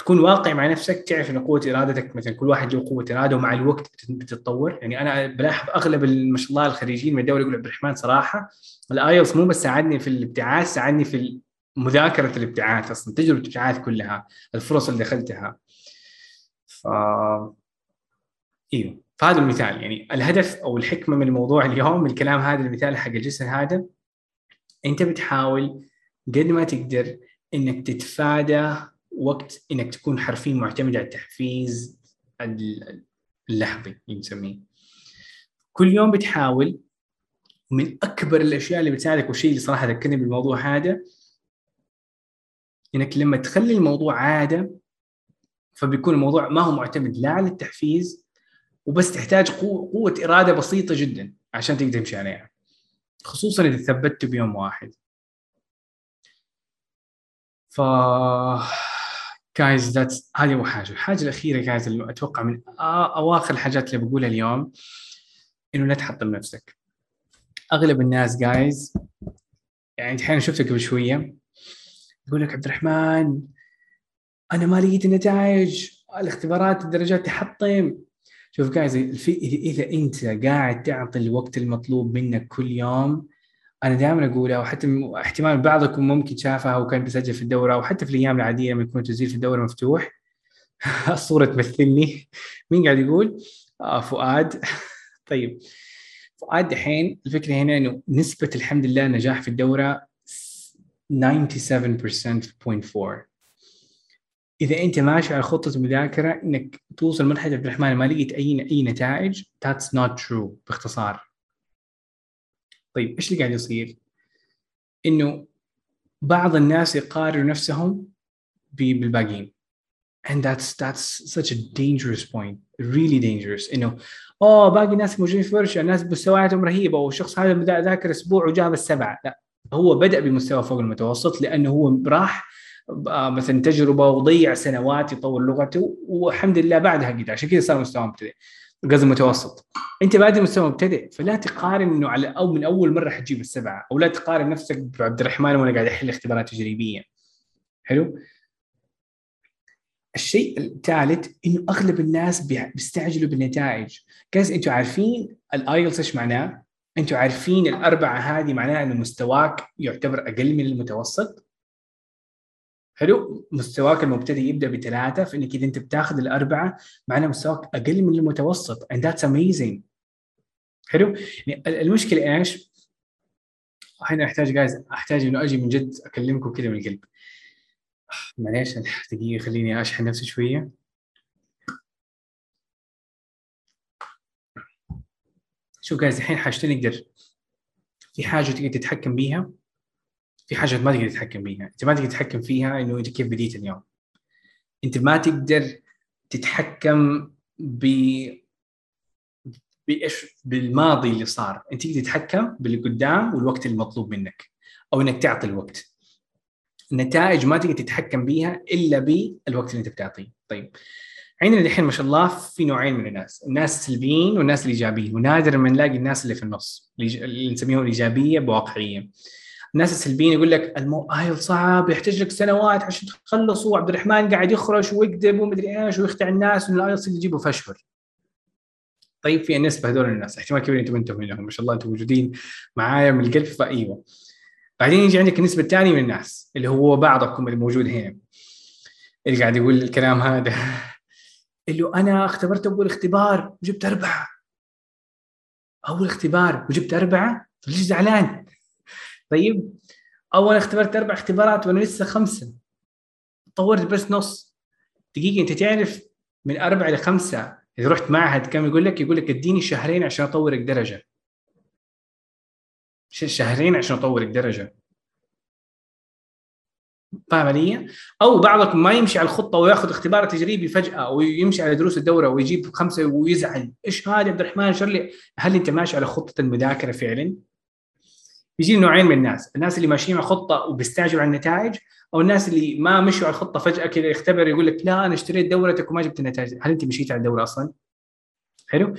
فتكون واقع مع نفسك تعرف إن قوة إرادتك مثلا كل واحد له قوة إرادة ومع الوقت بتتطور. يعني أنا بلاحظ أغلب ما شاء الله الخريجين من الدولة يقول عبد الرحمن صراحة الايلتس مو بس ساعدني في الابتعاث ساعدني في مذاكرة الابتعاث أصلا تجربة الابتعاث كلها الفرص اللي دخلتها ف إيوه. فهذا المثال. يعني الهدف أو الحكمة من الموضوع اليوم الكلام هذا المثال حق الجسر هذا أنت بتحاول قد ما تقدر إنك تتفادى وقت إنك تكون حرفيا معتمد على التحفيز اللحظي نسميه. كل يوم بتحاول من أكبر الأشياء اللي بتساعدك والشيء اللي صراحة ذكرني بالموضوع هذا إنك لما تخلي الموضوع عادة فبيكون الموضوع ما هو معتمد لا على التحفيز وبس تحتاج قوة إرادة بسيطة جدا عشان تقدر تمشي عليها. خصوصا إذا ثبتت بيوم واحد. ف جايز ذاتس هذه اول حاجة، الحاجة الأخيرة جايز اللي أتوقع من أواخر الحاجات اللي بقولها اليوم إنه لا تحطم نفسك. أغلب الناس جايز يعني الحين شفتك قبل شوية يقول لك عبد الرحمن أنا ما لقيت النتائج الاختبارات الدرجات تحطم شوف جايز إذا أنت قاعد تعطي الوقت المطلوب منك كل يوم أنا دائما اقولها وحتى احتمال بعضكم ممكن شافها وكان بيسجل في الدورة وحتى في الأيام العادية لما يكون تسجيل في الدورة مفتوح. الصورة تمثلني. مين قاعد يقول؟ آه فؤاد. طيب. فؤاد دحين الفكرة هنا إنه نسبة الحمد لله النجاح في الدورة 97.4 إذا أنت ماشي على خطة مذاكره إنك توصل مرحلة عبد الرحمن ما لقيت اي أي نتائج that's not true باختصار. طيب إيش اللي قاعد يصير؟ إنه بعض الناس يقارنوا نفسهم بالباقيين. And that's that's such a dangerous point. Really dangerous. إنه أوه باقي الناس موجودين في ورشة الناس مستوياتهم رهيبة والشخص هذا ذاكر أسبوع وجاب السبعة. لا هو بدأ بمستوى فوق المتوسط لأنه هو راح آه، مثلا تجربة وضيع سنوات يطور لغته والحمد لله بعدها قدر. عشان كذا صار مستوى مبتدئ قصدي متوسط. أنت بادئ مستوى مبتدئ فلا تقارن إنه على أو من أول مرة حتجيب السبعة أو لا تقارن نفسك بعبد الرحمن وأنا قاعد أحل اختبارات تجريبية. حلو؟ الشيء الثالث إنه أغلب الناس بيستعجلوا بالنتائج. جايز أنتم عارفين الايلتس إيش معناه؟ أنتم عارفين الأربعة هذه معناها إنه مستواك يعتبر أقل من المتوسط؟ حلو؟ مستواك المبتدئ يبدأ بثلاثة فانك إذا أنت بتاخذ الأربعة معناه مستواك أقل من المتوسط and that's amazing. حلو؟ المشكلة إيش؟ الحين أحتاج جايز أحتاج إنه أجي من جد أكلمكم كذا من القلب. معليش دقيقة خليني أشحن نفسي شوية. شوف جايز الحين حاجتين نقدر. في حاجة تقدر تتحكم بيها. في حاجات ما تقدر تتحكم فيها. أنت ما تقدر تتحكم فيها إنه أنت كيف بديت اليوم. أنت ما تقدر تتحكم ب بإيش بالماضي اللي صار. أنت تقدر تتحكم باللي قدام والوقت المطلوب منك أو إنك تعطي الوقت. النتائج ما تقدر تتحكم بيها إلا بالوقت اللي أنت بتعطيه. طيب. عندنا الحين ما شاء الله في نوعين من الناس. الناس السلبيين والناس الايجابيين ونادر ما نلاقي الناس اللي في النص. اللي نسميهم الايجابيه بواقعية. الناس السلبيين يقول لك المؤهل صعب يحتاج لك سنوات عشان تخلص وعبد الرحمن قاعد يخرش ويكذب ومدري إيش ويخدع الناس والايلتس اللي يجيبه اشهر طيب في نسبه هذول الناس احتمال كبير أنتم أنتم منهم ما شاء الله أنتم موجودين معايا من القلب فإيوه. بعدين يجي عندك النسبة الثانية من الناس اللي هو بعضكم اللي موجود هنا. اللي قاعد يقول الكلام هذا اللي أنا اختبرت أول اختبار وجبت أربعة. أول اختبار وجبت أربعة ليش زعلان؟ طيب؟ اول اختبرت أربع اختبارات وأنا لسه خمسة. طورت بس نص. دقيقة أنت تعرف من اربعه لخمسه إذا رحت معهد كم يقول لك؟ يقول لك اديني شهرين عشان أطورك درجة. شهرين عشان أطورك درجة. فاهم علي؟ أو بعضكم ما يمشي على الخطة وياخذ اختبار تجريبي فجأة أو يمشي على دروس الدورة ويجيب خمسة ويزعل، إيش هذا عبد الرحمن؟ شر هل أنت ماشي على خطة المذاكرة فعلا؟ يجي نوعين من الناس، الناس اللي ماشيين على خطة وبيستعجلوا على النتائج أو الناس اللي ما مشوا على الخطة فجأة كذا يختبر يقول لك لا أنا اشتريت دورتك وما جبت النتائج، هل أنت مشيت على الدورة أصلا؟ حلو؟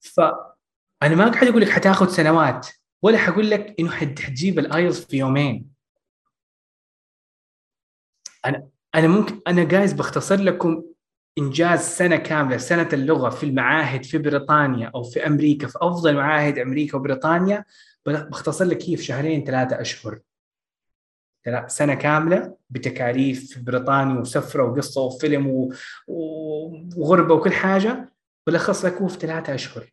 فأنا ما قاعد أقول لك حتاخذ سنوات ولا حقول لك إنه حتجيب الآيلز في يومين أنا أنا ممكن أنا جايز بختصر لكم إنجاز سنة كاملة سنة اللغة في المعاهد في بريطانيا أو في أمريكا في أفضل معاهد أمريكا وبريطانيا بختصر لك هي في شهرين ثلاثة أشهر. سنة كاملة بتكاليف بريطانيا وسفرة وقصة وفيلم و... وغربة وكل حاجة بلخص لك هو في ثلاثة أشهر.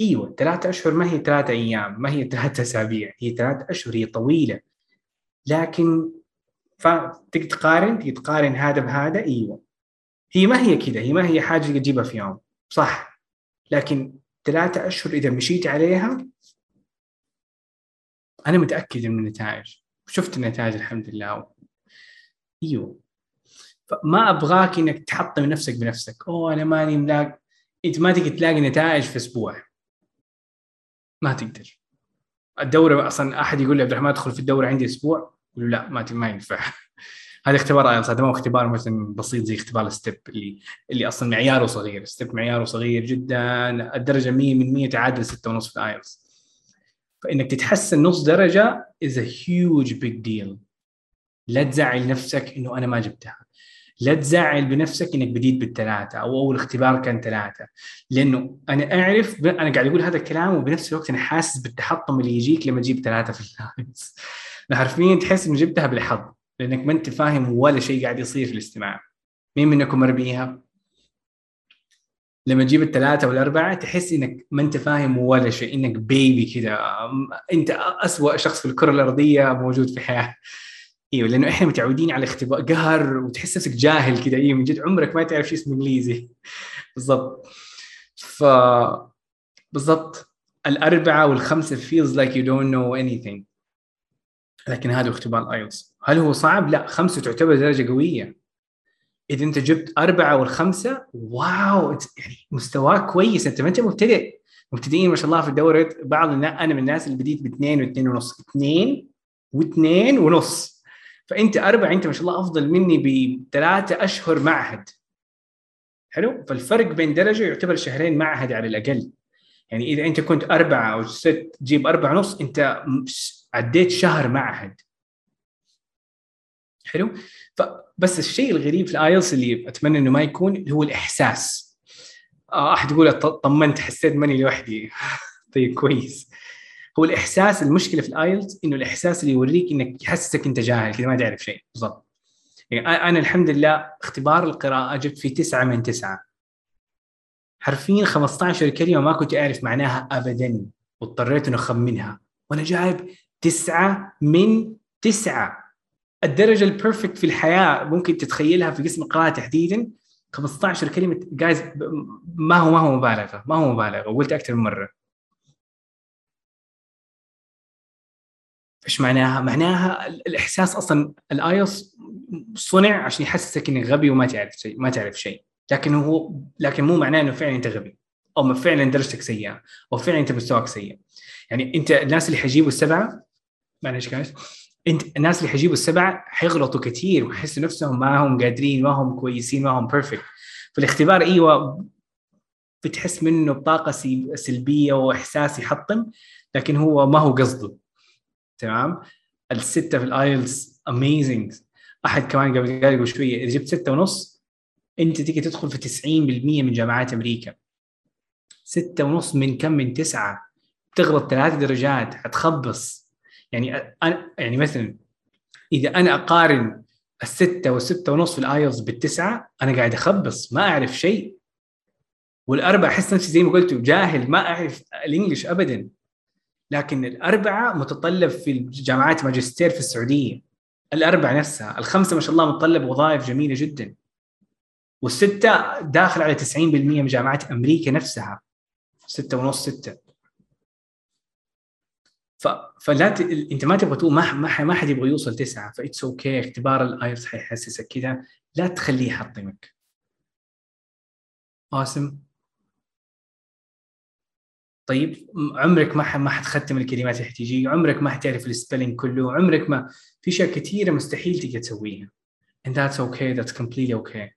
إيوه ثلاثة أشهر ما هي ثلاثة أيام ما هي ثلاثة أسابيع هي ثلاثة أشهر هي طويلة. لكن فتقدر تقارن؟ تقارن هذا بهذا؟ إيوه. هي ما هي كذا هي ما هي حاجة تجيبها في يوم. صح. لكن ثلاثة أشهر إذا مشيت عليها أنا متأكد من النتائج شفت النتائج الحمد لله. أيوه. فما أبغاك إنك تحطم نفسك بنفسك. أوه أنا ماني ملاقي أنت ما تقدر تلاقي نتائج في أسبوع. ما تقدر. الدورة أصلا أحد يقول لي عبد الرحمن ادخل في الدورة عندي أسبوع؟ يقول لا ما ما ينفع. هذا اختبار IELTS هذا مو اختبار مثلا بسيط زي اختبار ال STEP اللي اللي أصلا معياره صغير. STEP معياره صغير جدا الدرجة 100 من 100 تعادل 6 ونص في IELTS فإنك تتحسن نص درجة a huge big deal. لا تزعل نفسك إنه أنا ما جبتها. لا تزعل بنفسك إنك بديت بالثلاثة أو أول اختبار كان ثلاثة. لأنه أنا أعرف أنا قاعد أقول هذا الكلام وبنفس الوقت أنا حاسس بالتحطم اللي يجيك لما تجيب ثلاثة في اللاينز حرفيا تحس إنه جبتها بالحظ لأنك ما أنت فاهم ولا شيء قاعد يصير في الاستماع. مين منكم مر بيها؟ لما تجيب الثلاثه والأربعة تحس إنك ما أنت فاهم ولا شيء إنك بيبي كذا أنت اسوء شخص في الكرة الأرضية موجود في حياة. إيوه لأنه إحنا متعودين على اختبار قهر وتحس نفسك جاهل كذا إيوه من جد عمرك ما تعرف شيء اسمه إنجليزي. بالضبط. ف بالضبط. الأربعة والخمسة feels like you don't know anything. لكن هذا اختبار IELTS هل هو صعب؟ لا خمسة تعتبر درجة قوية. إذا أنت جبت أربعة والخمسة واو يعني مستواك كويس. أنت ما أنت مبتدئ. مبتدئين ما شاء الله في الدورة بعض أنا من الناس اللي بديت باثنين واثنين ونص. اثنين واثنين ونص. فأنت أربعة أنت ما شاء الله أفضل مني بثلاثة أشهر معهد. حلو؟ فالفرق بين درجة يعتبر شهرين معهد على الأقل. يعني إذا أنت كنت أربعة أو ست تجيب أربعة ونص أنت عديت شهر معهد. حلو؟ فبس الشيء الغريب في الآيلتس اللي أتمنى إنه ما يكون هو الإحساس. آه، أحد يقول طمنت حسيت ماني لوحدي. طيب كويس. هو الإحساس المشكلة في ال IELTS إنه الإحساس اللي يوريك إنك يحسسك إنت جاهل كذا ما تعرف شيء. بالضبط. يعني أنا الحمد لله اختبار القراءة جبت فيه تسعة من تسعة. حرفيا 15 كلمة ما كنت أعرف معناها ابدا واضطريت إنه أخمنها. وأنا جايب تسعة من تسعة. الدرجة ال perfect في الحياة ممكن تتخيلها في قسم القراءة تحديدا. 15 كلمة guys ما هو ما هو مبالغة ما هو مبالغة وقلت أكثر من مرة. إيش معناها؟ معناها الإحساس أصلا ال IELTS صنع عشان يحسسك إنك غبي وما تعرف شيء ما تعرف شيء. لكن هو لكن مو معناه إنه فعلا أنت غبي. أو فعلا درجتك سيئة أو فعلا أنت مستواك سيء. يعني أنت الناس اللي حيجيبوا السبعة معلش guys انت الناس اللي حيجيبوا السبعة حيغلطوا كثير ويحسوا نفسهم ما هم قادرين ما هم كويسين ما هم perfect فالاختبار إيوه بتحس منه بطاقة سلبية وإحساس يحطم لكن هو ما هو قصده. تمام؟ الستة في ال IELTS amazing أحد كمان قبل قبل شوية إذا جبت ستة ونص أنت تيجي تدخل في 90% من جامعات أمريكا. ستة ونص من كم؟ من تسعة. تغلط ثلاث درجات حتخبص. يعني أنا يعني مثلا إذا أنا أقارن الستة والستة ونص في الآيلز بالتسعة أنا قاعد أخبص ما أعرف شيء. والأربعة أحس نفسي زي ما قلت جاهل ما أعرف الإنجليش أبدا. لكن الأربعة متطلب في جامعات ماجستير في السعودية. الأربعة نفسها. الخمسة ما شاء الله متطلب وظائف جميلة جدا. والستة داخل على 90% من جامعات أمريكا نفسها. ستة ونص ستة. ف... فلا ت... انت ما تبغى تقول ما ما, ما حد يبغى يوصل تسعة that's okay okay. اختبار ال IELTS حيحسسك كذا لا تخليه يحطمك قاسم طيب عمرك ما. ما حتختم الكلمات اللي حتيجي عمرك ما حتعرف ال spelling كله عمرك ما في أشياء كثيرة مستحيل تقدر تسويها and that's okay that's completely okay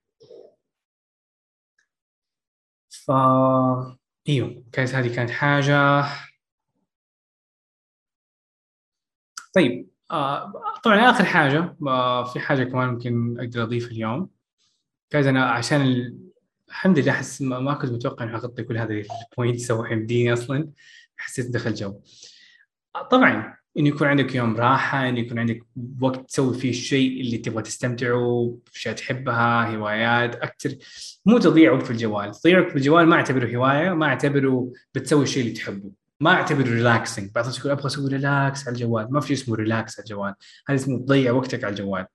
ف إيوه كانت هذه كانت حاجة طيب آه طبعا آخر حاجة آه في حاجة كمان ممكن أقدر أضيفها اليوم. كذا أنا عشان ال... الحمد لله أحس ما, كنت متوقع إني اغطي كل هذه ال points أو حمديني أصلا. حسيت دخل جو. آه طبعا إنه يكون عندك يوم راحة إنه يكون عندك وقت تسوي فيه الشيء اللي تبغى تستمتعوا أشياء تحبها هوايات أكثر مو تضيع وقت في الجوال. تضيع وقت في الجوال ما أعتبره هواية ما أعتبره بتسوي الشيء اللي تحبه. ما اعتبره relaxing بعض الناس يقول أبغى أسوي relax على الجوال. ما في شيء اسمه relax على الجوال. هذا اسمه تضيع وقتك على الجوال.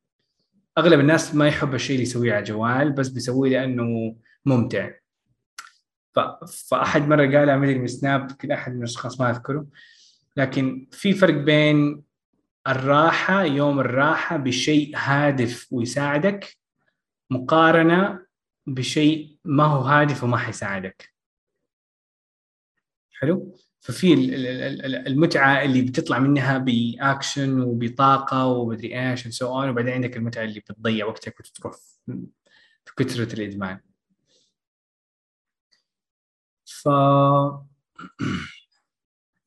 أغلب الناس ما يحب الشيء اللي يسويه على الجوال بس بيسويه لأنه ممتع. ف... فأحد مرة قال اعمل لي Snap كذا أحد من الأشخاص ما أذكره. لكن في فرق بين الراحة يوم الراحة بشيء هادف ويساعدك مقارنة بشيء ما هو هادف وما حيساعدك. حلو؟ ففي المتعة اللي بتطلع منها بأكشن وبطاقة ومدري إيش so on وبعدين عندك المتعة اللي بتضيع وقتك وتروح في كثرة الإدمان. ف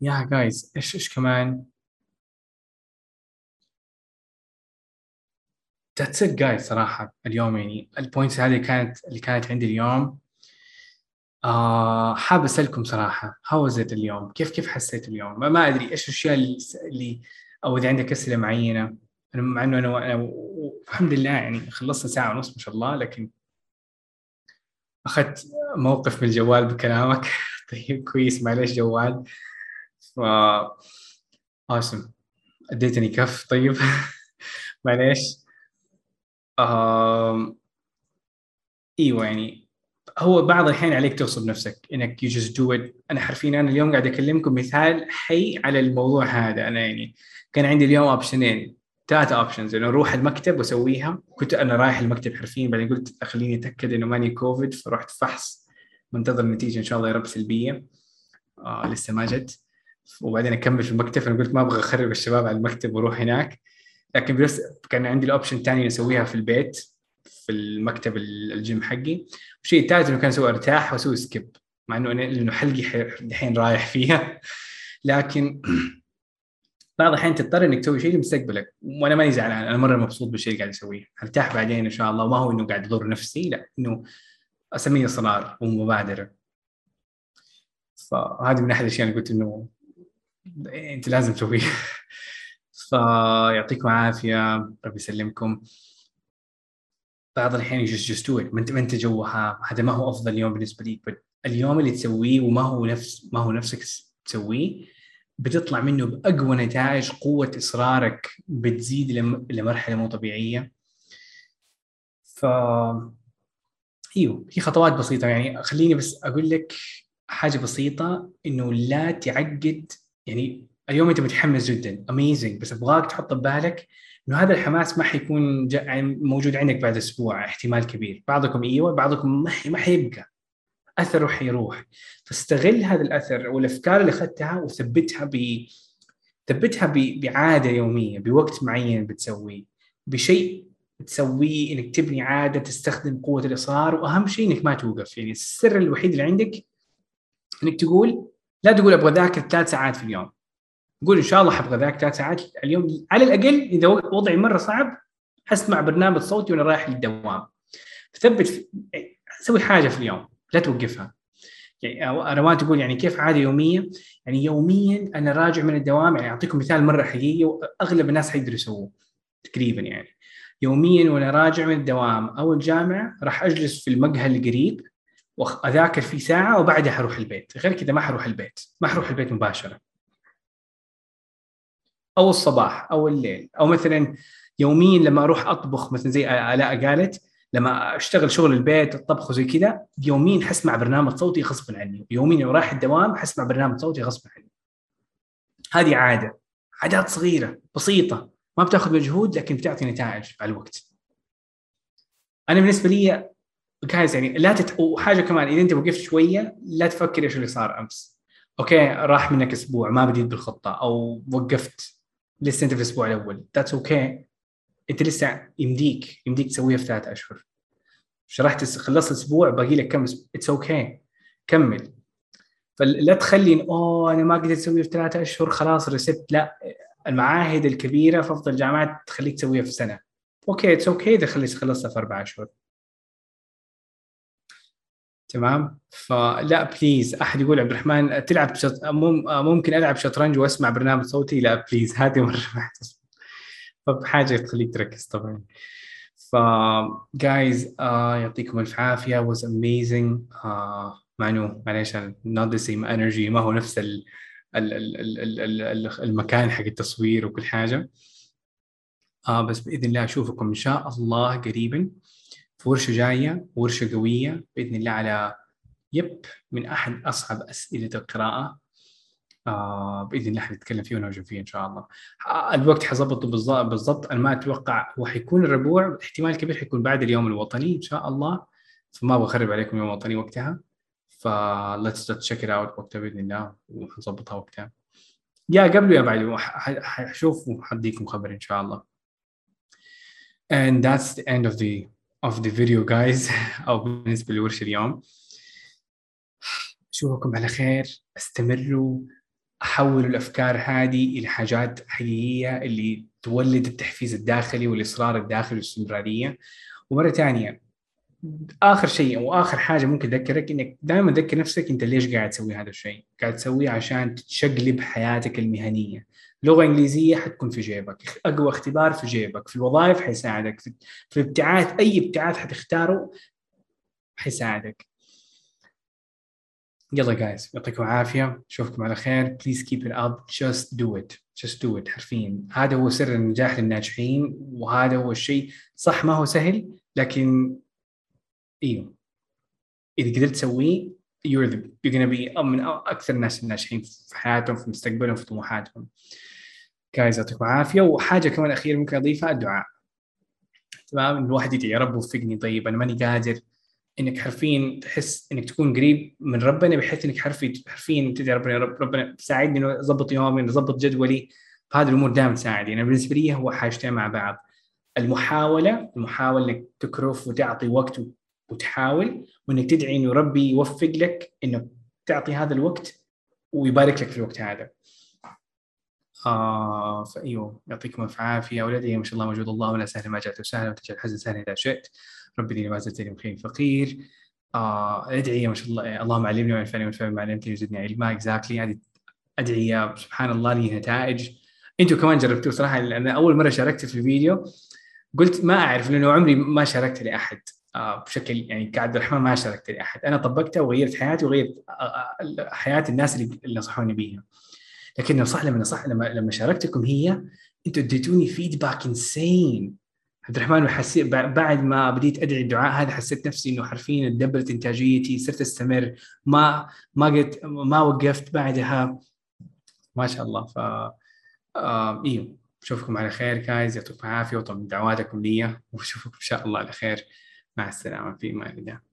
يا guys إيش إيش كمان؟ that's it guys صراحة اليوم يعني. ال points هذه كانت اللي كانت عندي اليوم. آه حاب أسألكم صراحة how it اليوم؟ كيف كيف حسيت اليوم؟ ما, أدري إيش الأشياء اللي, أو إذا عندك أسئلة معينة؟ أنا مع إنه أنا, أنا الحمد لله يعني خلصنا ساعة ونص ما شاء الله لكن أخذت موقف من الجوال بكلامك. طيب كويس معلش جوال. ف awesome. أديتني كف. طيب معليش. آه... إيوه يعني هو بعض الحين عليك تغصب نفسك إنك you just do it أنا حرفيا أنا اليوم قاعد أكلمكم مثال حي على الموضوع هذا. أنا يعني كان عندي اليوم option ين ثلاثة options إنه أروح المكتب وأسويها. كنت أنا رايح المكتب حرفيا بعدين قلت خليني أتأكد إنه ماني كوفيد فرحت فحص. منتظر النتيجه إن شاء الله يا رب سلبية. آه لسه ما جت. وبعدين أكمل في المكتب. أنا قلت ما أبغى أخرب الشباب على المكتب وأروح هناك. لكن بس كان عندي ال option الثاني اسويها في البيت. في المكتب الجيم حقي. والشيء الثالث إنه كان أسوي أرتاح وأسوي skip مع إنه أنا لأنه حلقي الحين رايح فيها. لكن بعض الأحيان تضطر إنك تسوي شيء لمستقبلك وأنا ماني زعلان أنا مرة مبسوط بالشيء اللي قاعد أسويه. أرتاح بعدين إن شاء الله وما هو إنه قاعد أضر نفسي لا إنه أسميه إصرار ومبادرة. فهذه من أحد الأشياء اللي قلت إنه أنت لازم تسويها. فيعطيكم العافية ربي يسلمكم. بعض الأحيان جست جست ما انت ما أنت جوها. هذا ما هو أفضل يوم بالنسبة لك اليوم اللي تسويه وما هو نفس ما هو نفسك تسويه بتطلع منه بأقوى نتائج قوة إصرارك بتزيد لمرحلة مو طبيعية. ف إيوه في خطوات بسيطة. يعني خليني بس أقول لك حاجة بسيطة إنه لا تعقد. يعني اليوم أنت متحمس جدا. اميزنج بس أبغاك تحط ببالك إنه هذا الحماس ما حيكون موجود عندك بعد أسبوع احتمال كبير. بعضكم إيوه بعضكم ما حيبقى. اثره حيروح فاستغل هذا الأثر والأفكار اللي أخذتها وثبتها ب ثبتها. بعادة يومية بوقت معين بتسويه. بشيء تسويه إنك تبني عادة تستخدم قوة الإصرار وأهم شيء إنك ما توقف. يعني السر الوحيد اللي عندك إنك تقول لا تقول أبغى أذاكر ثلاث ساعات في اليوم. قول إن شاء الله حبغى ذاك ثلاث ساعات اليوم على الأقل إذا وضعي مرة صعب حسمع برنامج صوتي وأنا رايح للدوام. ثبت في... سوي حاجة في اليوم لا توقفها. يعني روان تقول يعني كيف عادة يومية؟ يعني يوميا أنا راجع من الدوام يعني أعطيكم مثال مرة حقيقي وأغلب الناس حيقدروا يسووه تقريبا يعني. يوميا وأنا راجع من الدوام أو الجامعة راح أجلس في المقهى القريب وأذاكر فيه ساعة وبعدها حروح البيت. غير كذا ما حروح البيت ما حروح البيت مباشرة. أو الصباح أو الليل أو مثلا يوميا لما أروح أطبخ مثلا زي آلاء قالت لما أشتغل شغل البيت الطبخ وزي كذا يوميا حسمع برنامج صوتي غصبا عني. يوميا رايح الدوام حسمع برنامج صوتي غصبا عني. هذه عادة عادات صغيرة بسيطة ما بتأخذ مجهود لكن بتعطي نتائج مع الوقت. أنا بالنسبة لي guys يعني لا تت... وحاجة كمان إذا أنت وقفت شوية لا تفكر إيش اللي صار أمس. okay راح منك أسبوع ما بديت بالخطة أو وقفت لسه انت في الأسبوع الأول. that's okay okay. انت لسه يمديك يمديك تسويها في ثلاث أشهر. شرحت خلصت أسبوع باقي لك كم it's okay okay. كمل. فلا تخلي أوه أنا ما قدرت أسويها في ثلاثة أشهر خلاص رست لا المعاهد الكبيرة في أفضل الجامعات تخليك تسويها في سنة. okay it's okay إذا خلصتها في أربع أشهر. تمام؟ فلا please أحد يقول عبد الرحمن تلعب شط... ممكن ألعب شطرنج وأسمع برنامج صوتي؟ لا please هذه مرة ما فبحاجه تخليك تركز طبعا. ف جايز uh, يعطيكم ألف عافية. Amazing. uh, مع انه معليش not the same energy. ما هو نفس ال... ال... ال... ال... ال... المكان حق التصوير وكل حاجة. آه بس بإذن الله أشوفكم إن شاء الله قريبا. ورشة جاية ورشة قوية بإذن الله على يب من أحد أصعب أسئلة القراءة. آه بإذن الله حنتكلم فيه ونرجع فيه إن شاء الله. آه الوقت حظبطه بالضبط بالضبط. أنا ما أتوقع هو حيكون الربوع. احتمال كبير حيكون بعد اليوم الوطني إن شاء الله. فما أبغى اخرب عليكم يوم وطني وقتها. ف let's check it out وقتها بإذن الله وحنظبطها وقتها. يا قبله يا بعده حشوف وحديكم خبر إن شاء الله. And that's the end of the of the video guys أو بالنسبة لورش اليوم أشوفكم على خير أستمروا حولوا الأفكار هذه إلى حاجات حقيقية اللي تولد التحفيز الداخلي والإصرار الداخلي والاستمراريه ومرة ثانية آخر شيء أو آخر حاجة ممكن أذكرك إنك دائما تذكر نفسك أنت ليش قاعد تسوي هذا الشيء؟ قاعد تسويه عشان تشقلب حياتك المهنية. لغة إنجليزية حتكون في جيبك، أقوى اختبار في جيبك، في الوظائف حيساعدك، في الابتعاث أي ابتعاث حتختاره حيساعدك. يلا guys يعطيكم العافية. أشوفكم على خير. please keep it up just do it just do it حرفيا. هذا هو سر النجاح للناجحين وهذا هو الشيء. صح ما هو سهل لكن إيوه. إذا قدرت تسويه you're, the, you're gonna be من أكثر الناس الناجحين في حياتهم في مستقبلهم في طموحاتهم. guys يعطيكم العافيه وحاجة كمان أخيرة ممكن أضيفها الدعاء. تمام؟ الواحد يدعي يا رب وفقني. طيب أنا ماني قادر إنك حرفيا تحس إنك تكون قريب من ربنا بحيث إنك حرفيا حرفيا تدعي ربنا يا رب. ربنا ساعدني إنه أضبط يومي أضبط جدولي. فهذه الأمور دائما تساعد يعني بالنسبة لي هو حاجتين مع بعض. المحاولة المحاولة إنك تكرف وتعطي وقت وتحاول وإنك تدعي إنه ربي يوفق لك انك تعطي هذا الوقت ويبارك لك في الوقت هذا. آه فايوه يعطيكم الف عافية. اولادي ما شاء الله موجود. الله ولا سهل ما جاءت سهلا وتجعل الحزن سهلا إذا شئت. ربي ما زلتني بخير فقير. آه ادعي ما شاء الله اللهم علمني وانفعني وانفعني ما علمتني وزدني علما. اكزاكتلي هذه ادعيه سبحان الله لي نتائج. أنتم كمان جربتوه صراحة لأن أول مرة شاركت في الفيديو قلت ما أعرف لأنه عمري ما شاركت لأحد. آه، بشكل يعني كعبد الرحمن ما شاركت لأحد. أنا طبقتها وغيرت حياتي وغيرت آه، آه، حياة الناس اللي نصحوني بيها. لكن صح لما نصح لما لما شاركتكم هي أنتم اديتوني فيدباك انسين عبد الرحمن حسيت بعد ما بديت أدعي الدعاء هذا حسيت نفسي إنه حرفيا تدبرت إنتاجيتي صرت أستمر. ما ما قلت ما وقفت بعدها. ما شاء الله. ف آه إيوه. أشوفكم على خير جايز يعطيكم العافية وطبعا دعواتكم لي وأشوفكم إن شاء الله على خير. مع السلامة في أمان الله.